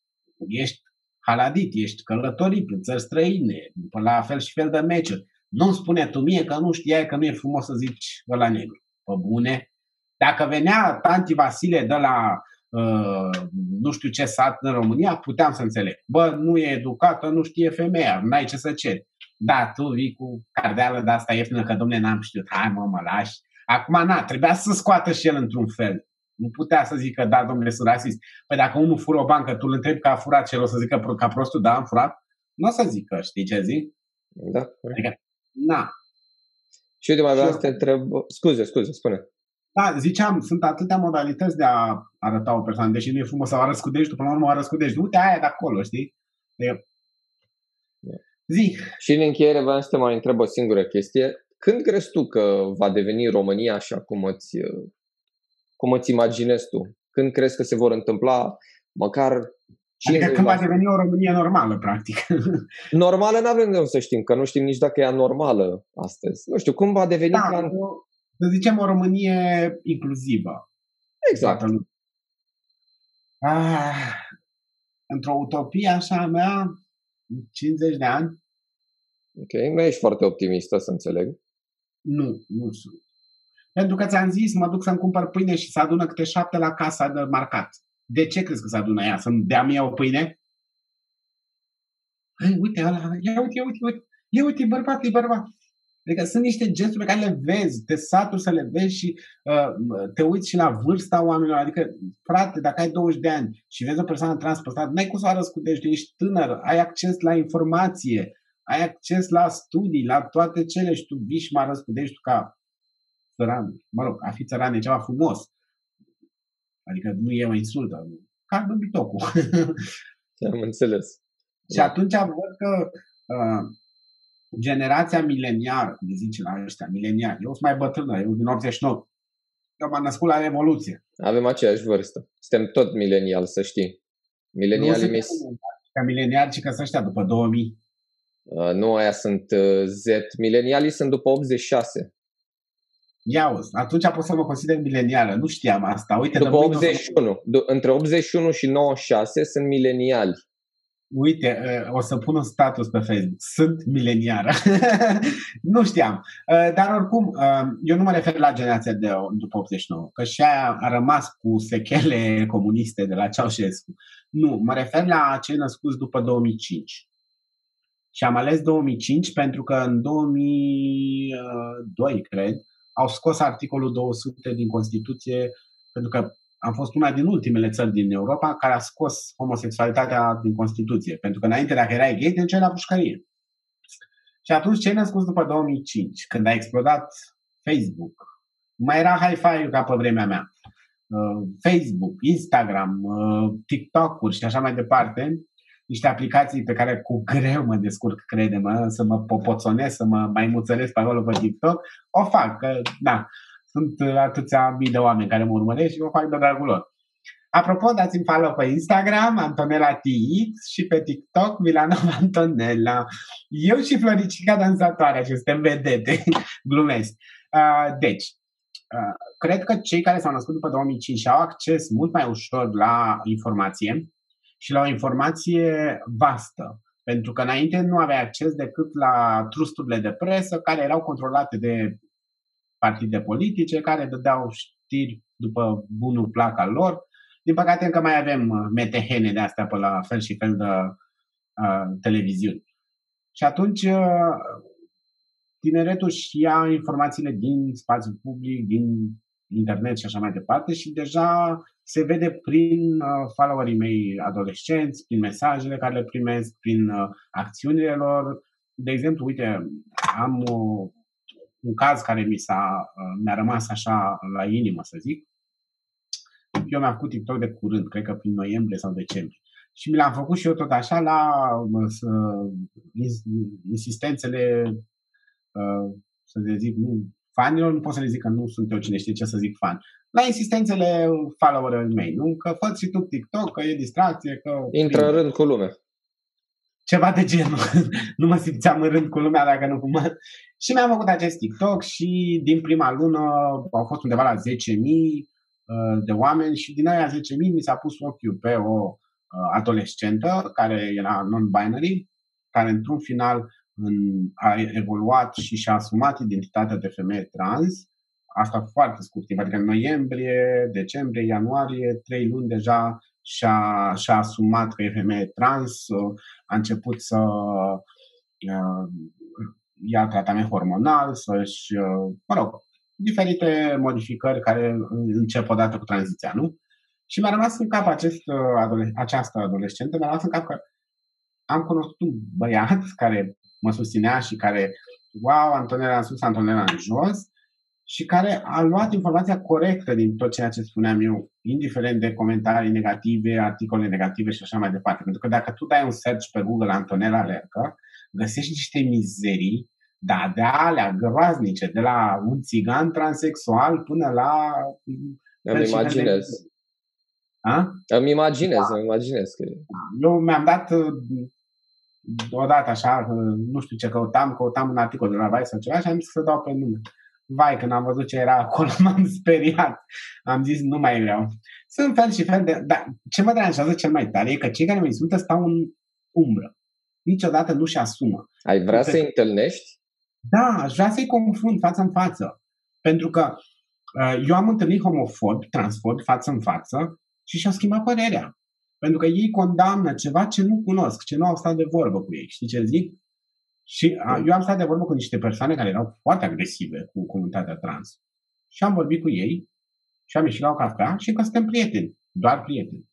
ești haladit, ești călătorit în țări străine, la fel și fel de meciuri. Nu-mi spune tu mie că nu știai că nu e frumos să zici ăla negru. Pe bune. Dacă venea tanti Vasile de la Uh, nu știu ce sat în România, puteam să înțeleg. Bă, nu e educată, nu știe femeia, n-ai ce să ceri. Da, tu vii cu cardeală de asta ieftină, că domne n-am știut, hai mă, mă lași. Acum, na, trebuia să scoată și el într-un fel. Nu putea să zică, da, domnule, sunt rasist. Păi dacă unul fură o bancă, tu îl întrebi că a furat și el o să zică ca prostul, da, am furat? Nu o să zică, știi ce zic? Da. Adică, na. Și uite, mai vreau să te întreb, scuze, scuze, spune. Da, ziceam, sunt atâtea modalități de a arăta o persoană, deși nu e frumos să o arăți cu degetul, până la urmă o arăți cu degetul. Uite aia de acolo, știi? De... Zi. Și în încheiere vreau să te mai întreb o singură chestie. Când crezi tu că va deveni România așa cum îți, cum îți imaginezi tu? Când crezi că se vor întâmpla măcar Adică când va deveni o Românie normală, practic. Normală nu avem de să știm, că nu știm nici dacă e anormală astăzi. Nu știu, cum va deveni da, ca să zicem, o Românie inclusivă. Exact. Ah, într-o utopie așa a mea, 50 de ani. Ok, nu ești foarte optimistă, să înțeleg. Nu, nu sunt. Pentru că ți-am zis, mă duc să-mi cumpăr pâine și să adună câte șapte la casa de marcat. De ce crezi că se adună ea? Să-mi dea mie o pâine? Hai, uite, ăla, ia uite, ia uite, uite, ia uite, bărbat, e bărbat. Adică sunt niște gesturi pe care le vezi, te saturi să le vezi și uh, te uiți și la vârsta oamenilor. Adică, frate, dacă ai 20 de ani și vezi o persoană transportată, n-ai cum să o arăți cu degetul, ești tânăr, ai acces la informație, ai acces la studii, la toate cele și tu vii și mă arăți cu degetul ca țăran. Mă rog, a fi țăran e ceva frumos. Adică nu e o insultă. Ca bitocul. Am înțeles. Și atunci văd că uh, generația mileniară, cum zice la ăștia, mileniari, eu sunt mai bătrână, eu din 89. Eu m-am născut la Revoluție. Avem aceeași vârstă. Suntem tot milenial, să știi. Milenialii mis... Ca mileniari, ci că să ăștia după 2000. Uh, nu, aia sunt uh, Z. Milenialii sunt după 86. Ia uzi, atunci pot să mă consider milenială. Nu știam asta. Uite, după 81. Să... Între 81 și 96 sunt mileniali. Uite, uh, o să pun un status pe Facebook. Sunt mileniară. nu știam. Uh, dar oricum, uh, eu nu mă refer la generația de după 89, că și aia a rămas cu sechele comuniste de la Ceaușescu. Nu, mă refer la cei născuți după 2005. Și am ales 2005 pentru că în 2002, cred, au scos articolul 200 din Constituție pentru că am fost una din ultimele țări din Europa care a scos homosexualitatea din Constituție. Pentru că înainte, dacă erai gay, te duceai la pușcărie. Și atunci, ce ne-a spus după 2005, când a explodat Facebook? Mai era hi-fi ca pe vremea mea. Uh, Facebook, Instagram, uh, TikTok-uri și așa mai departe, niște aplicații pe care cu greu mă descurc, crede-mă, să mă popoțonez, să mă mai muțăresc pe acolo pe TikTok, o fac, că, da, sunt uh, atâția mii de oameni care mă urmăresc și o fac de dragul lor. Apropo, dați-mi follow pe Instagram, Antonella TX și pe TikTok, Milanova Antonella. Eu și Floricica dansatoare, și suntem vedete, glumesc. Uh, deci, uh, cred că cei care s-au născut după 2005 au acces mult mai ușor la informație și la o informație vastă. Pentru că înainte nu aveai acces decât la trusturile de presă care erau controlate de partide politice, care dădeau știri după bunul plac al lor. Din păcate încă mai avem uh, metehene de astea pe la fel și fel de uh, televiziuni. Și atunci uh, tineretul și ia informațiile din spațiul public, din internet și așa mai departe și deja se vede prin uh, followerii mei adolescenți, prin mesajele care le primesc, prin uh, acțiunile lor. De exemplu, uite, am uh, un caz care mi s-a, uh, mi-a rămas așa la inimă, să zic. Eu mi-am făcut TikTok de curând, cred că prin noiembrie sau decembrie. Și mi l-am făcut și eu tot așa la uh, insistențele, uh, să le zic, nu, fanilor, nu pot să le zic că nu sunt eu cine știe ce să zic fan. La insistențele followerilor mei, nu? Că fă și tu TikTok, că e distracție, că... Intră în rând cu lumea. Ceva de genul. nu mă simțeam în rând cu lumea dacă nu fumă. Și mi-am făcut acest TikTok și din prima lună au fost undeva la 10.000 uh, de oameni și din aia 10.000 mi s-a pus ochiul pe o uh, adolescentă care era non-binary, care într-un final în, a evoluat și și-a asumat identitatea de femeie trans. Asta foarte scurt timp, adică în noiembrie, decembrie, ianuarie, trei luni deja și-a, și-a asumat că e femeie trans, a început să uh, ia tratament hormonal, să-și, uh, mă rog, diferite modificări care încep odată cu tranziția, nu? Și mi-a rămas în cap acest, uh, această adolescentă, mi-a rămas în cap că am cunoscut un băiat care mă susținea și care, wow, Antonella în sus, Antonella în jos, și care a luat informația corectă din tot ceea ce spuneam eu, indiferent de comentarii negative, articole negative și așa mai departe. Pentru că dacă tu dai un search pe Google Antonella Lercă, găsești niște mizerii, da, de alea groaznice, de la un țigan transexual până la... Îmi imaginez. A? Îmi imaginez, da. îmi imaginez. Că... Eu mi-am dat odată așa, nu știu ce căutam, căutam un articol de la Vice sau ceva și am zis să dau pe nume. Vai, când am văzut ce era acolo, m-am speriat. Am zis, nu mai vreau. Sunt fel și fel de... Dar ce mă deranjează cel mai tare e că cei care mă insultă stau în umbră. Niciodată nu-și asumă. Ai vrea să-i întâlnești? Da, aș vrea să-i confrunt față în față. Pentru că uh, eu am întâlnit homofobi, transfobi față în față și și-au schimbat părerea. Pentru că ei condamnă ceva ce nu cunosc, ce nu au stat de vorbă cu ei. Știi ce zic? Și a, eu am stat de vorbă cu niște persoane care erau foarte agresive cu comunitatea trans. Și am vorbit cu ei și am ieșit la o cafea și că suntem prieteni, doar prieteni.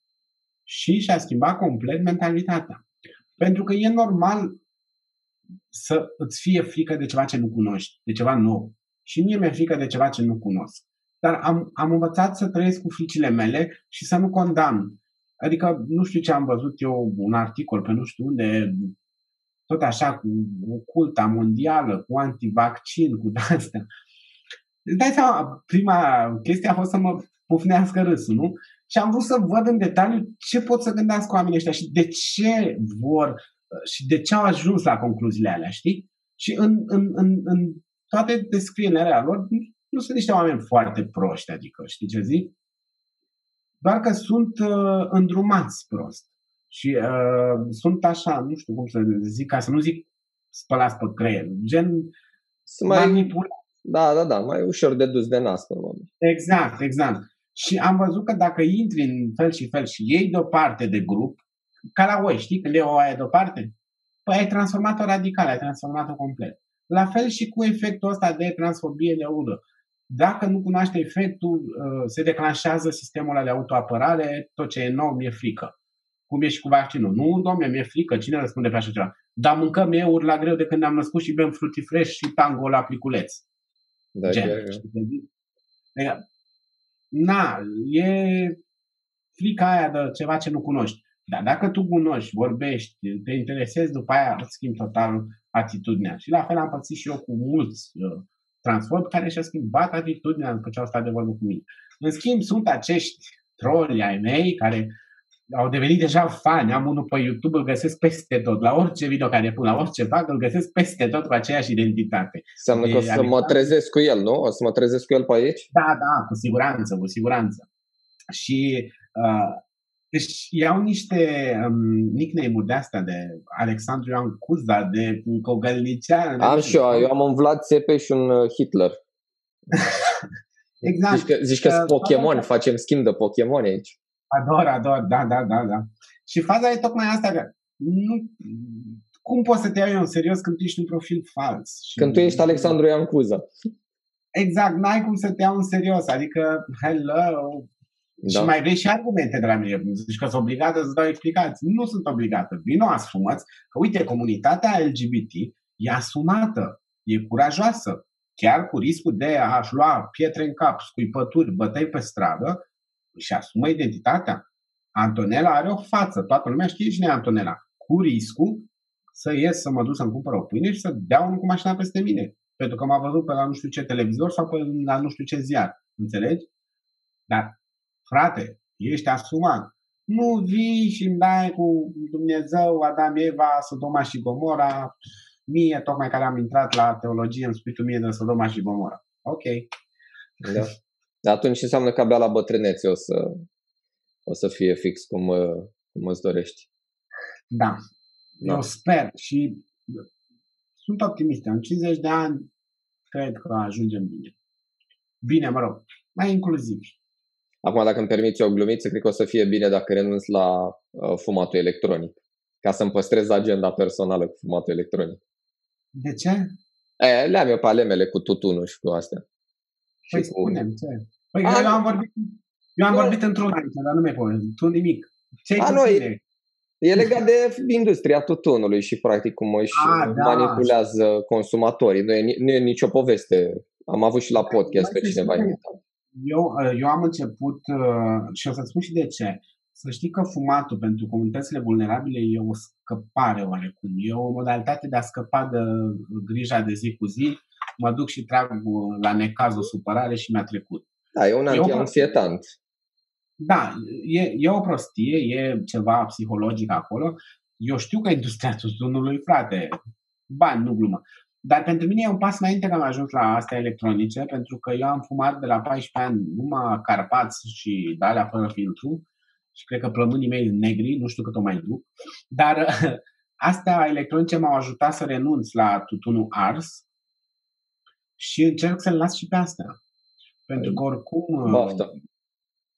Și și-a schimbat complet mentalitatea. Pentru că e normal să îți fie frică de ceva ce nu cunoști, de ceva nou. Și mie mi-e frică de ceva ce nu cunosc. Dar am, am învățat să trăiesc cu fricile mele și să nu condamn. Adică nu știu ce am văzut eu, un articol pe nu știu unde, tot așa, cu o culta mondială, cu antivaccin, cu astea. Îți dai seama, prima chestie a fost să mă pufnească râsul, nu? Și am vrut să văd în detaliu ce pot să gândească oamenii ăștia și de ce vor și de ce au ajuns la concluziile alea, știi? Și în, în, în, în toate descrierile lor nu, nu sunt niște oameni foarte proști, adică, știi ce zic? doar că sunt uh, îndrumați prost. Și uh, sunt așa, nu știu cum să zic, ca să nu zic spălați pe creier, gen să mai manipulați. Da, da, da, mai ușor de dus de nas pe moment. Exact, exact. Și am văzut că dacă intri în fel și fel și iei deoparte de grup, ca la oi, știi, când e o aia deoparte, păi ai transformat-o radical, ai transformat-o complet. La fel și cu efectul ăsta de transfobie de ură. Dacă nu cunoaște efectul, uh, se declanșează sistemul de autoapărare, tot ce e nou mi-e frică. Cum e și cu vaccinul. Nu, domne, mi-e frică, cine răspunde pe așa ceva? Dar mâncăm euri la greu de când am născut și bem fruity fresh și tango la pliculeț. Da, Gen, adică, na, e frica aia de ceva ce nu cunoști. Dar dacă tu cunoști, vorbești, te interesezi, după aia îți schimbi total atitudinea. Și la fel am pățit și eu cu mulți uh, transform care și-a schimbat atitudinea după ce au stat de vorbă cu mine. În schimb, sunt acești troli ai mei care au devenit deja fani. Am unul pe YouTube, îl găsesc peste tot. La orice video care pun, la orice fac, îl găsesc peste tot cu aceeași identitate. Înseamnă că o să mă trezesc cu el, nu? O să mă trezesc cu el pe aici? Da, da, cu siguranță, cu siguranță. Și uh, Deci iau niște um, nickname-uri de astea, de Alexandru Ioan Cuza, de Cogălnicean. Am și eu, eu am un Vlad Țepe și un uh, Hitler. exact. Zici că, zici că uh, Pokémon, faza... facem schimb de Pokémon aici. Ador, ador, da, da, da, da. Și faza e tocmai asta, că nu, cum poți să te iei în serios când tu ești un profil fals? Și când tu ești Alexandru Ioan Cuza. Exact, n-ai cum să te iau în serios. Adică, hello, da. Și mai vrei și argumente de la mine. Zici că sunt obligată să dau explicații. Nu sunt obligată. Vino asumați că, uite, comunitatea LGBT e asumată, e curajoasă. Chiar cu riscul de a-și lua pietre în cap, scuipături, bătăi pe stradă, și asumă identitatea. Antonella are o față, toată lumea știe cine e Antonella. Cu riscul să ies să mă duc să-mi cumpăr o pâine și să dea unul cu mașina peste mine. Pentru că m-a văzut pe la nu știu ce televizor sau pe la nu știu ce ziar. Înțelegi? Dar frate, ești asumat. Nu vii și îmi dai cu Dumnezeu, Adam, Eva, Sodoma și Gomora. Mie, tocmai care am intrat la teologie, îmi spui tu mie de Sodoma și Gomora. Ok. Da. Atunci înseamnă că abia la bătrânețe o să, o să fie fix cum, cum îți dorești. Da. da. Eu sper și sunt optimist. În 50 de ani cred că ajungem bine. Bine, mă rog, mai inclusiv. Acum, dacă îmi permiți o glumiță, cred că o să fie bine dacă renunț la uh, fumatul electronic, ca să-mi păstrez agenda personală cu fumatul electronic. De ce? E, le am eu pe ale mele cu tutunul și cu astea. Păi și spunem, cu... ce? Păi A, eu am vorbit, eu am vorbit într-un an, dar nu mi-ai Tu nimic. Ce A, nu, e, e legat de industria tutunului și practic cum își A, da. manipulează consumatorii. Nu e, nu e nicio poveste. Am avut și la podcast pe cineva invitat. Eu, uh, eu am început, uh, și o să spun și de ce, să știi că fumatul pentru comunitățile vulnerabile e o scăpare oarecum. E o modalitate de a scăpa de grija de zi cu zi. Mă duc și trag uh, la necaz o supărare și mi-a trecut. Da, e un antianxietant. Da, e, e o prostie, e ceva psihologic acolo. Eu știu că industria tutunului, frate, bani, nu glumă. Dar pentru mine e un pas înainte că am ajuns la astea electronice, pentru că eu am fumat de la 14 ani numai Carpați și Dalea fără filtru și cred că plămânii mei negri, nu știu cât o mai duc, dar astea electronice m-au ajutat să renunț la tutunul ars și încerc să-l las și pe astea. Pentru că oricum Baftă.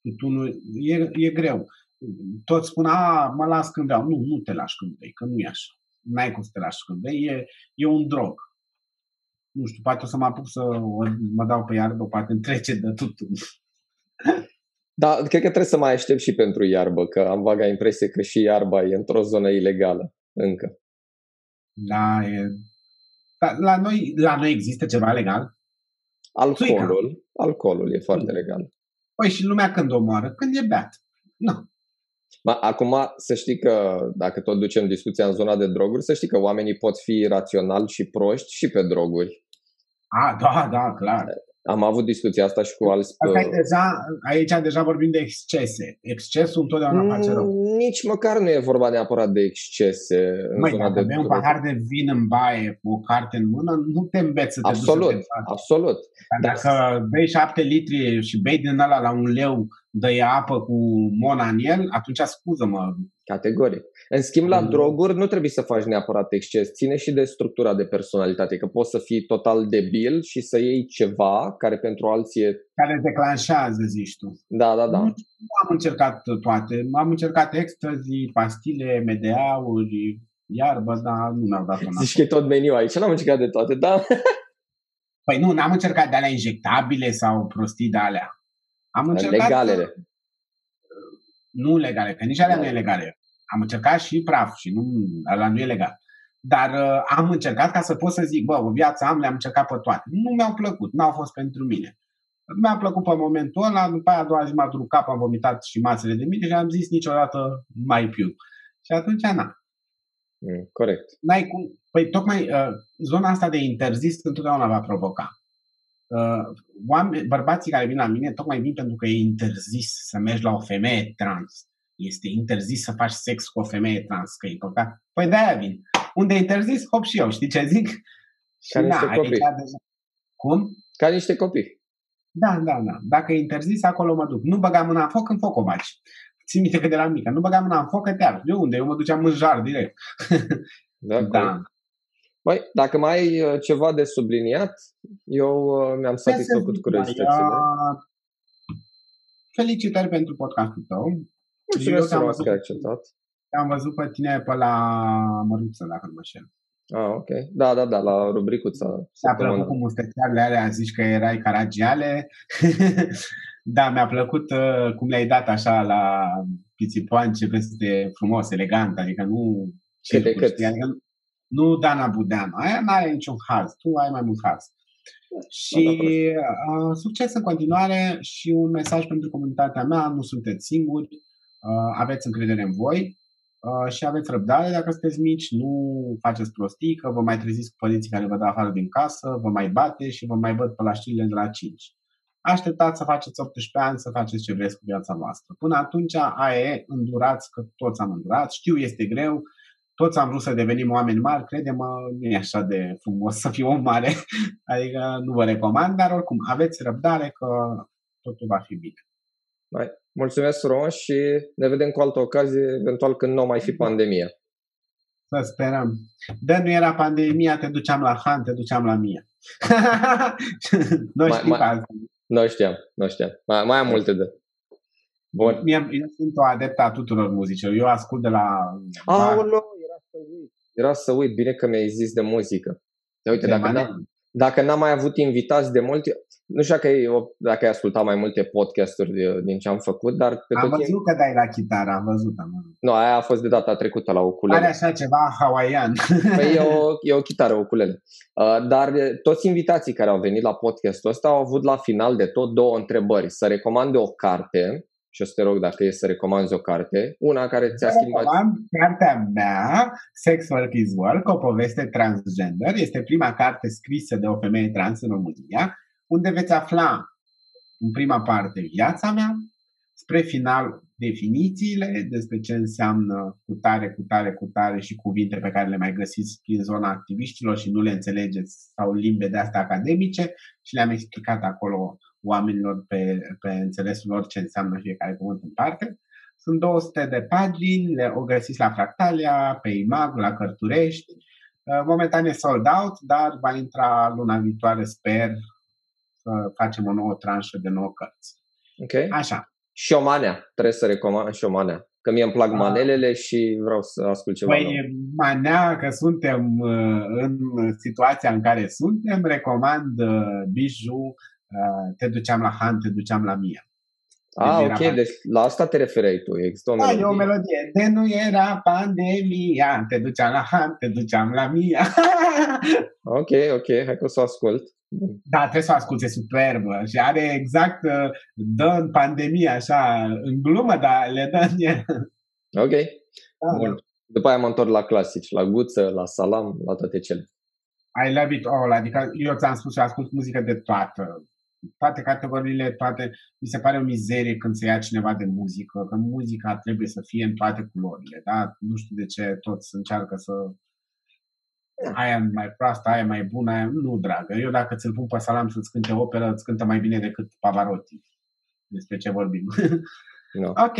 tutunul e, e greu. Toți spun, a, mă las când vreau. Nu, nu te lași când vrei, că nu e așa. N-ai cum să te lași când vrei, e, e un drog nu știu, poate o să mă apuc să mă dau pe iarbă, poate îmi trece de tutun. Da, cred că trebuie să mai aștept și pentru iarbă, că am vaga impresie că și iarba e într-o zonă ilegală încă. Da, e... Da, la, noi, la noi există ceva legal? Alcoolul, alcoolul e foarte legal. Păi și lumea când omoară? Când e beat. Nu. Ma, acum să știi că, dacă tot ducem discuția în zona de droguri, să știi că oamenii pot fi raționali și proști și pe droguri. A, da, da, clar. Am avut discuția asta și cu alți... Asta deja, aici deja vorbim de excese. Excesul întotdeauna mm, face rău. Nici măcar nu e vorba neapărat de excese. În Măi, zona de avem un pahar de vin în baie cu o carte în mână, nu te înveți să te absolut, duci să te Absolut, Dar dacă bei șapte litri și bei din ăla la un leu dă apă cu mona în el, atunci scuză-mă. Categoric. În schimb, la mm. droguri nu trebuie să faci neapărat exces. Ține și de structura de personalitate, că poți să fii total debil și să iei ceva care pentru alții e... Care declanșează, zici tu. Da, da, da. Nu, am încercat toate. Am încercat ecstasy, pastile, MDA-uri, iarbă, dar nu mi-au dat una. Zici că e tot meniu aici. N-am încercat de toate, da? Păi nu, n-am încercat de alea injectabile sau prostii de alea. Am încercat... Legalele. Nu legale, că nici alea nu e legale. Am încercat și praf și nu, alea nu e legal. Dar uh, am încercat ca să pot să zic, bă, o viață am, le-am încercat pe toate. Nu mi-au plăcut, n-au fost pentru mine. Mi-a plăcut pe momentul ăla, după aia a doua zi m-a durut cap, am vomitat și masele de mine și am zis niciodată mai piu. Și atunci, na. Mm, corect. N-ai cum, păi tocmai uh, zona asta de interzis întotdeauna va provoca. Uh, oameni, bărbații care vin la mine tocmai vin pentru că e interzis să mergi la o femeie trans. Este interzis să faci sex cu o femeie trans, că e păcat. Păi de-aia vin. Unde e interzis, hop și eu, știi ce zic? Ca și niște copii. Deja... Cum? Ca niște copii. Da, da, da. Dacă e interzis, acolo mă duc. Nu băga mâna în foc, în foc o bagi. Țin minte că de la mică. Nu băgam mâna în foc, că te De unde? Eu mă duceam în jar direct. Da. da. Băi, dacă mai ai uh, ceva de subliniat, eu uh, mi-am satisfăcut curiozitățile. Felicitări pentru podcastul tău. Mulțumesc frumos că ai acceptat. Am văzut pe tine pe la Măruță, dacă nu mă știu. Ah, ok. Da, da, da, la rubricuța. S-a plăcut cu mustățioarele alea, zici că erai caragiale. da, mi-a plăcut uh, cum le-ai dat așa la pițipoan, ce peste frumos, elegant, adică nu... Cât de cât. Adică nu Dana Budeanu. Aia nu are niciun haz. Tu ai mai mult haz. Și uh, succes în continuare și un mesaj pentru comunitatea mea. Nu sunteți singuri. Uh, aveți încredere în voi uh, și aveți răbdare dacă sunteți mici, nu faceți prostii, că vă mai treziți cu părinții care vă dau afară din casă, vă mai bate și vă mai văd pe la știrile de la 5. Așteptați să faceți 18 ani, să faceți ce vreți cu viața voastră. Până atunci, aia e, îndurați, că toți am îndurat. Știu, este greu, toți am vrut să devenim oameni mari, crede-mă, nu e așa de frumos să fii om mare, adică nu vă recomand, dar oricum, aveți răbdare că totul va fi bine. Mai, mulțumesc frumos și ne vedem cu altă ocazie, eventual când nu mai fi pandemia. Să sperăm. De nu era pandemia, te duceam la Han, te duceam la mie. nu știi mai, Nu știam, nu știam. Mai, mai am multe de. Bun. Mie, eu sunt o adeptă a tuturor muzicilor. Eu ascult de la... Aoleu, era să uit. Era să uit. Bine că mi-ai zis de muzică. Uite, de dacă, n- dacă n-am mai avut invitați de mult, nu știu dacă, ai, dacă ai ascultat mai multe podcasturi din ce am făcut, dar... Pe am tot văzut timp... că dai la chitară, am văzut, am văzut. Nu, aia a fost de data trecută la ukulele. Are așa ceva hawaian. Păi e o, e o chitară ukulele. Uh, dar toți invitații care au venit la podcastul ăsta au avut la final de tot două întrebări. Să recomande o carte și o să te rog dacă e să recomanzi o carte, una care ți-a schimbat... Recomand cartea mea, Sex Work is Work, o poveste transgender. Este prima carte scrisă de o femeie trans în România, unde veți afla în prima parte viața mea, spre final definițiile despre ce înseamnă cu tare, cu tare, cu tare și cuvinte pe care le mai găsiți prin zona activiștilor și nu le înțelegeți sau limbe de astea academice și le-am explicat acolo oamenilor pe, pe înțelesul lor ce înseamnă fiecare cuvânt în parte. Sunt 200 de pagini, le o găsiți la Fractalia, pe Imag, la Cărturești. Uh, momentan e sold out, dar va intra luna viitoare, sper, să facem o nouă tranșă de nouă cărți. Ok. Așa. Șomanea, trebuie să recomand Șomanea. Că mie îmi plac ah. manelele și vreau să ascult ceva Păi, nou. manea, că suntem uh, în situația în care suntem, recomand uh, Biju, Uh, te duceam la Han, te duceam la Mia. Ah, ok, pan... deci la asta te referai tu, există o melodie. Da, e o melodie. De nu era pandemia, te duceam la Han, te duceam la Mia. ok, ok, hai că o să o ascult. Da, trebuie să o ascult, e superbă și are exact, uh, dă în pandemie așa, în glumă, dar le dă în el. Ok, da. bun. După aia mă întorc la clasici, la guță, la salam, la toate cele. I love it all, adică eu ți-am spus, eu ascult muzică de toată toate categoriile, toate, mi se pare o mizerie când se ia cineva de muzică, că muzica trebuie să fie în toate culorile, da? Nu știu de ce toți încearcă să aia mai proastă, aia mai bună, aia nu, dragă. Eu dacă ți-l pun pe salam să-ți cânte operă, îți cântă mai bine decât Pavarotti. Despre ce vorbim. No. ok.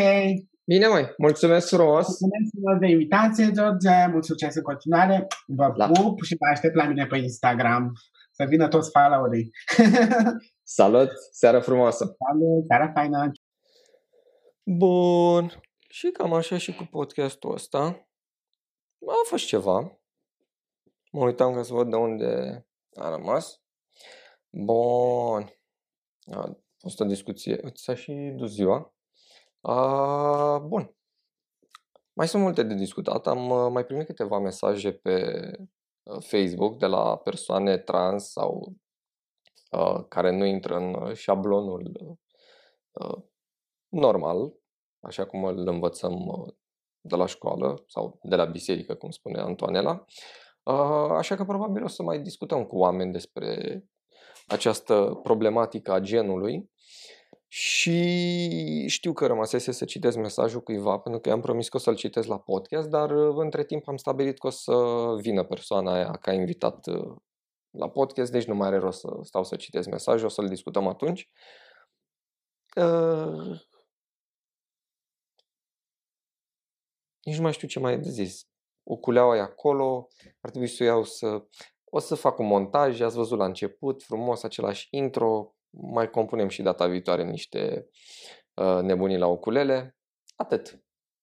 Bine, mai. Mulțumesc frumos. Mulțumesc de invitație, George. Mult succes în continuare. Vă la. pup și vă aștept la mine pe Instagram. Să vină toți followerii. Salut, seara frumoasă! Salut, seara faină! Bun, și cam așa și cu podcastul ăsta. A fost ceva. Mă uitam ca să văd de unde a rămas. Bun. A fost o discuție. S-a și dus ziua. A, bun. Mai sunt multe de discutat. Am uh, mai primit câteva mesaje pe uh, Facebook de la persoane trans sau Uh, care nu intră în uh, șablonul uh, normal, așa cum îl învățăm de la școală sau de la biserică, cum spune Antoanela. Așa că probabil o să mai discutăm cu oameni despre această problematică a genului și știu că rămăsese să citesc mesajul cuiva, pentru că i-am promis că o să-l citesc la podcast, dar între timp am stabilit că o să vină persoana aia ca invitat la podcast, deci nu mai are rost să stau să citesc mesajul, o să-l discutăm atunci. Uh, nici nu mai știu ce mai e de zis. Uculeaua e acolo, ar trebui să o iau să... O să fac un montaj, ați văzut la început, frumos, același intro, mai compunem și data viitoare niște uh, nebunii la ukulele. Atât.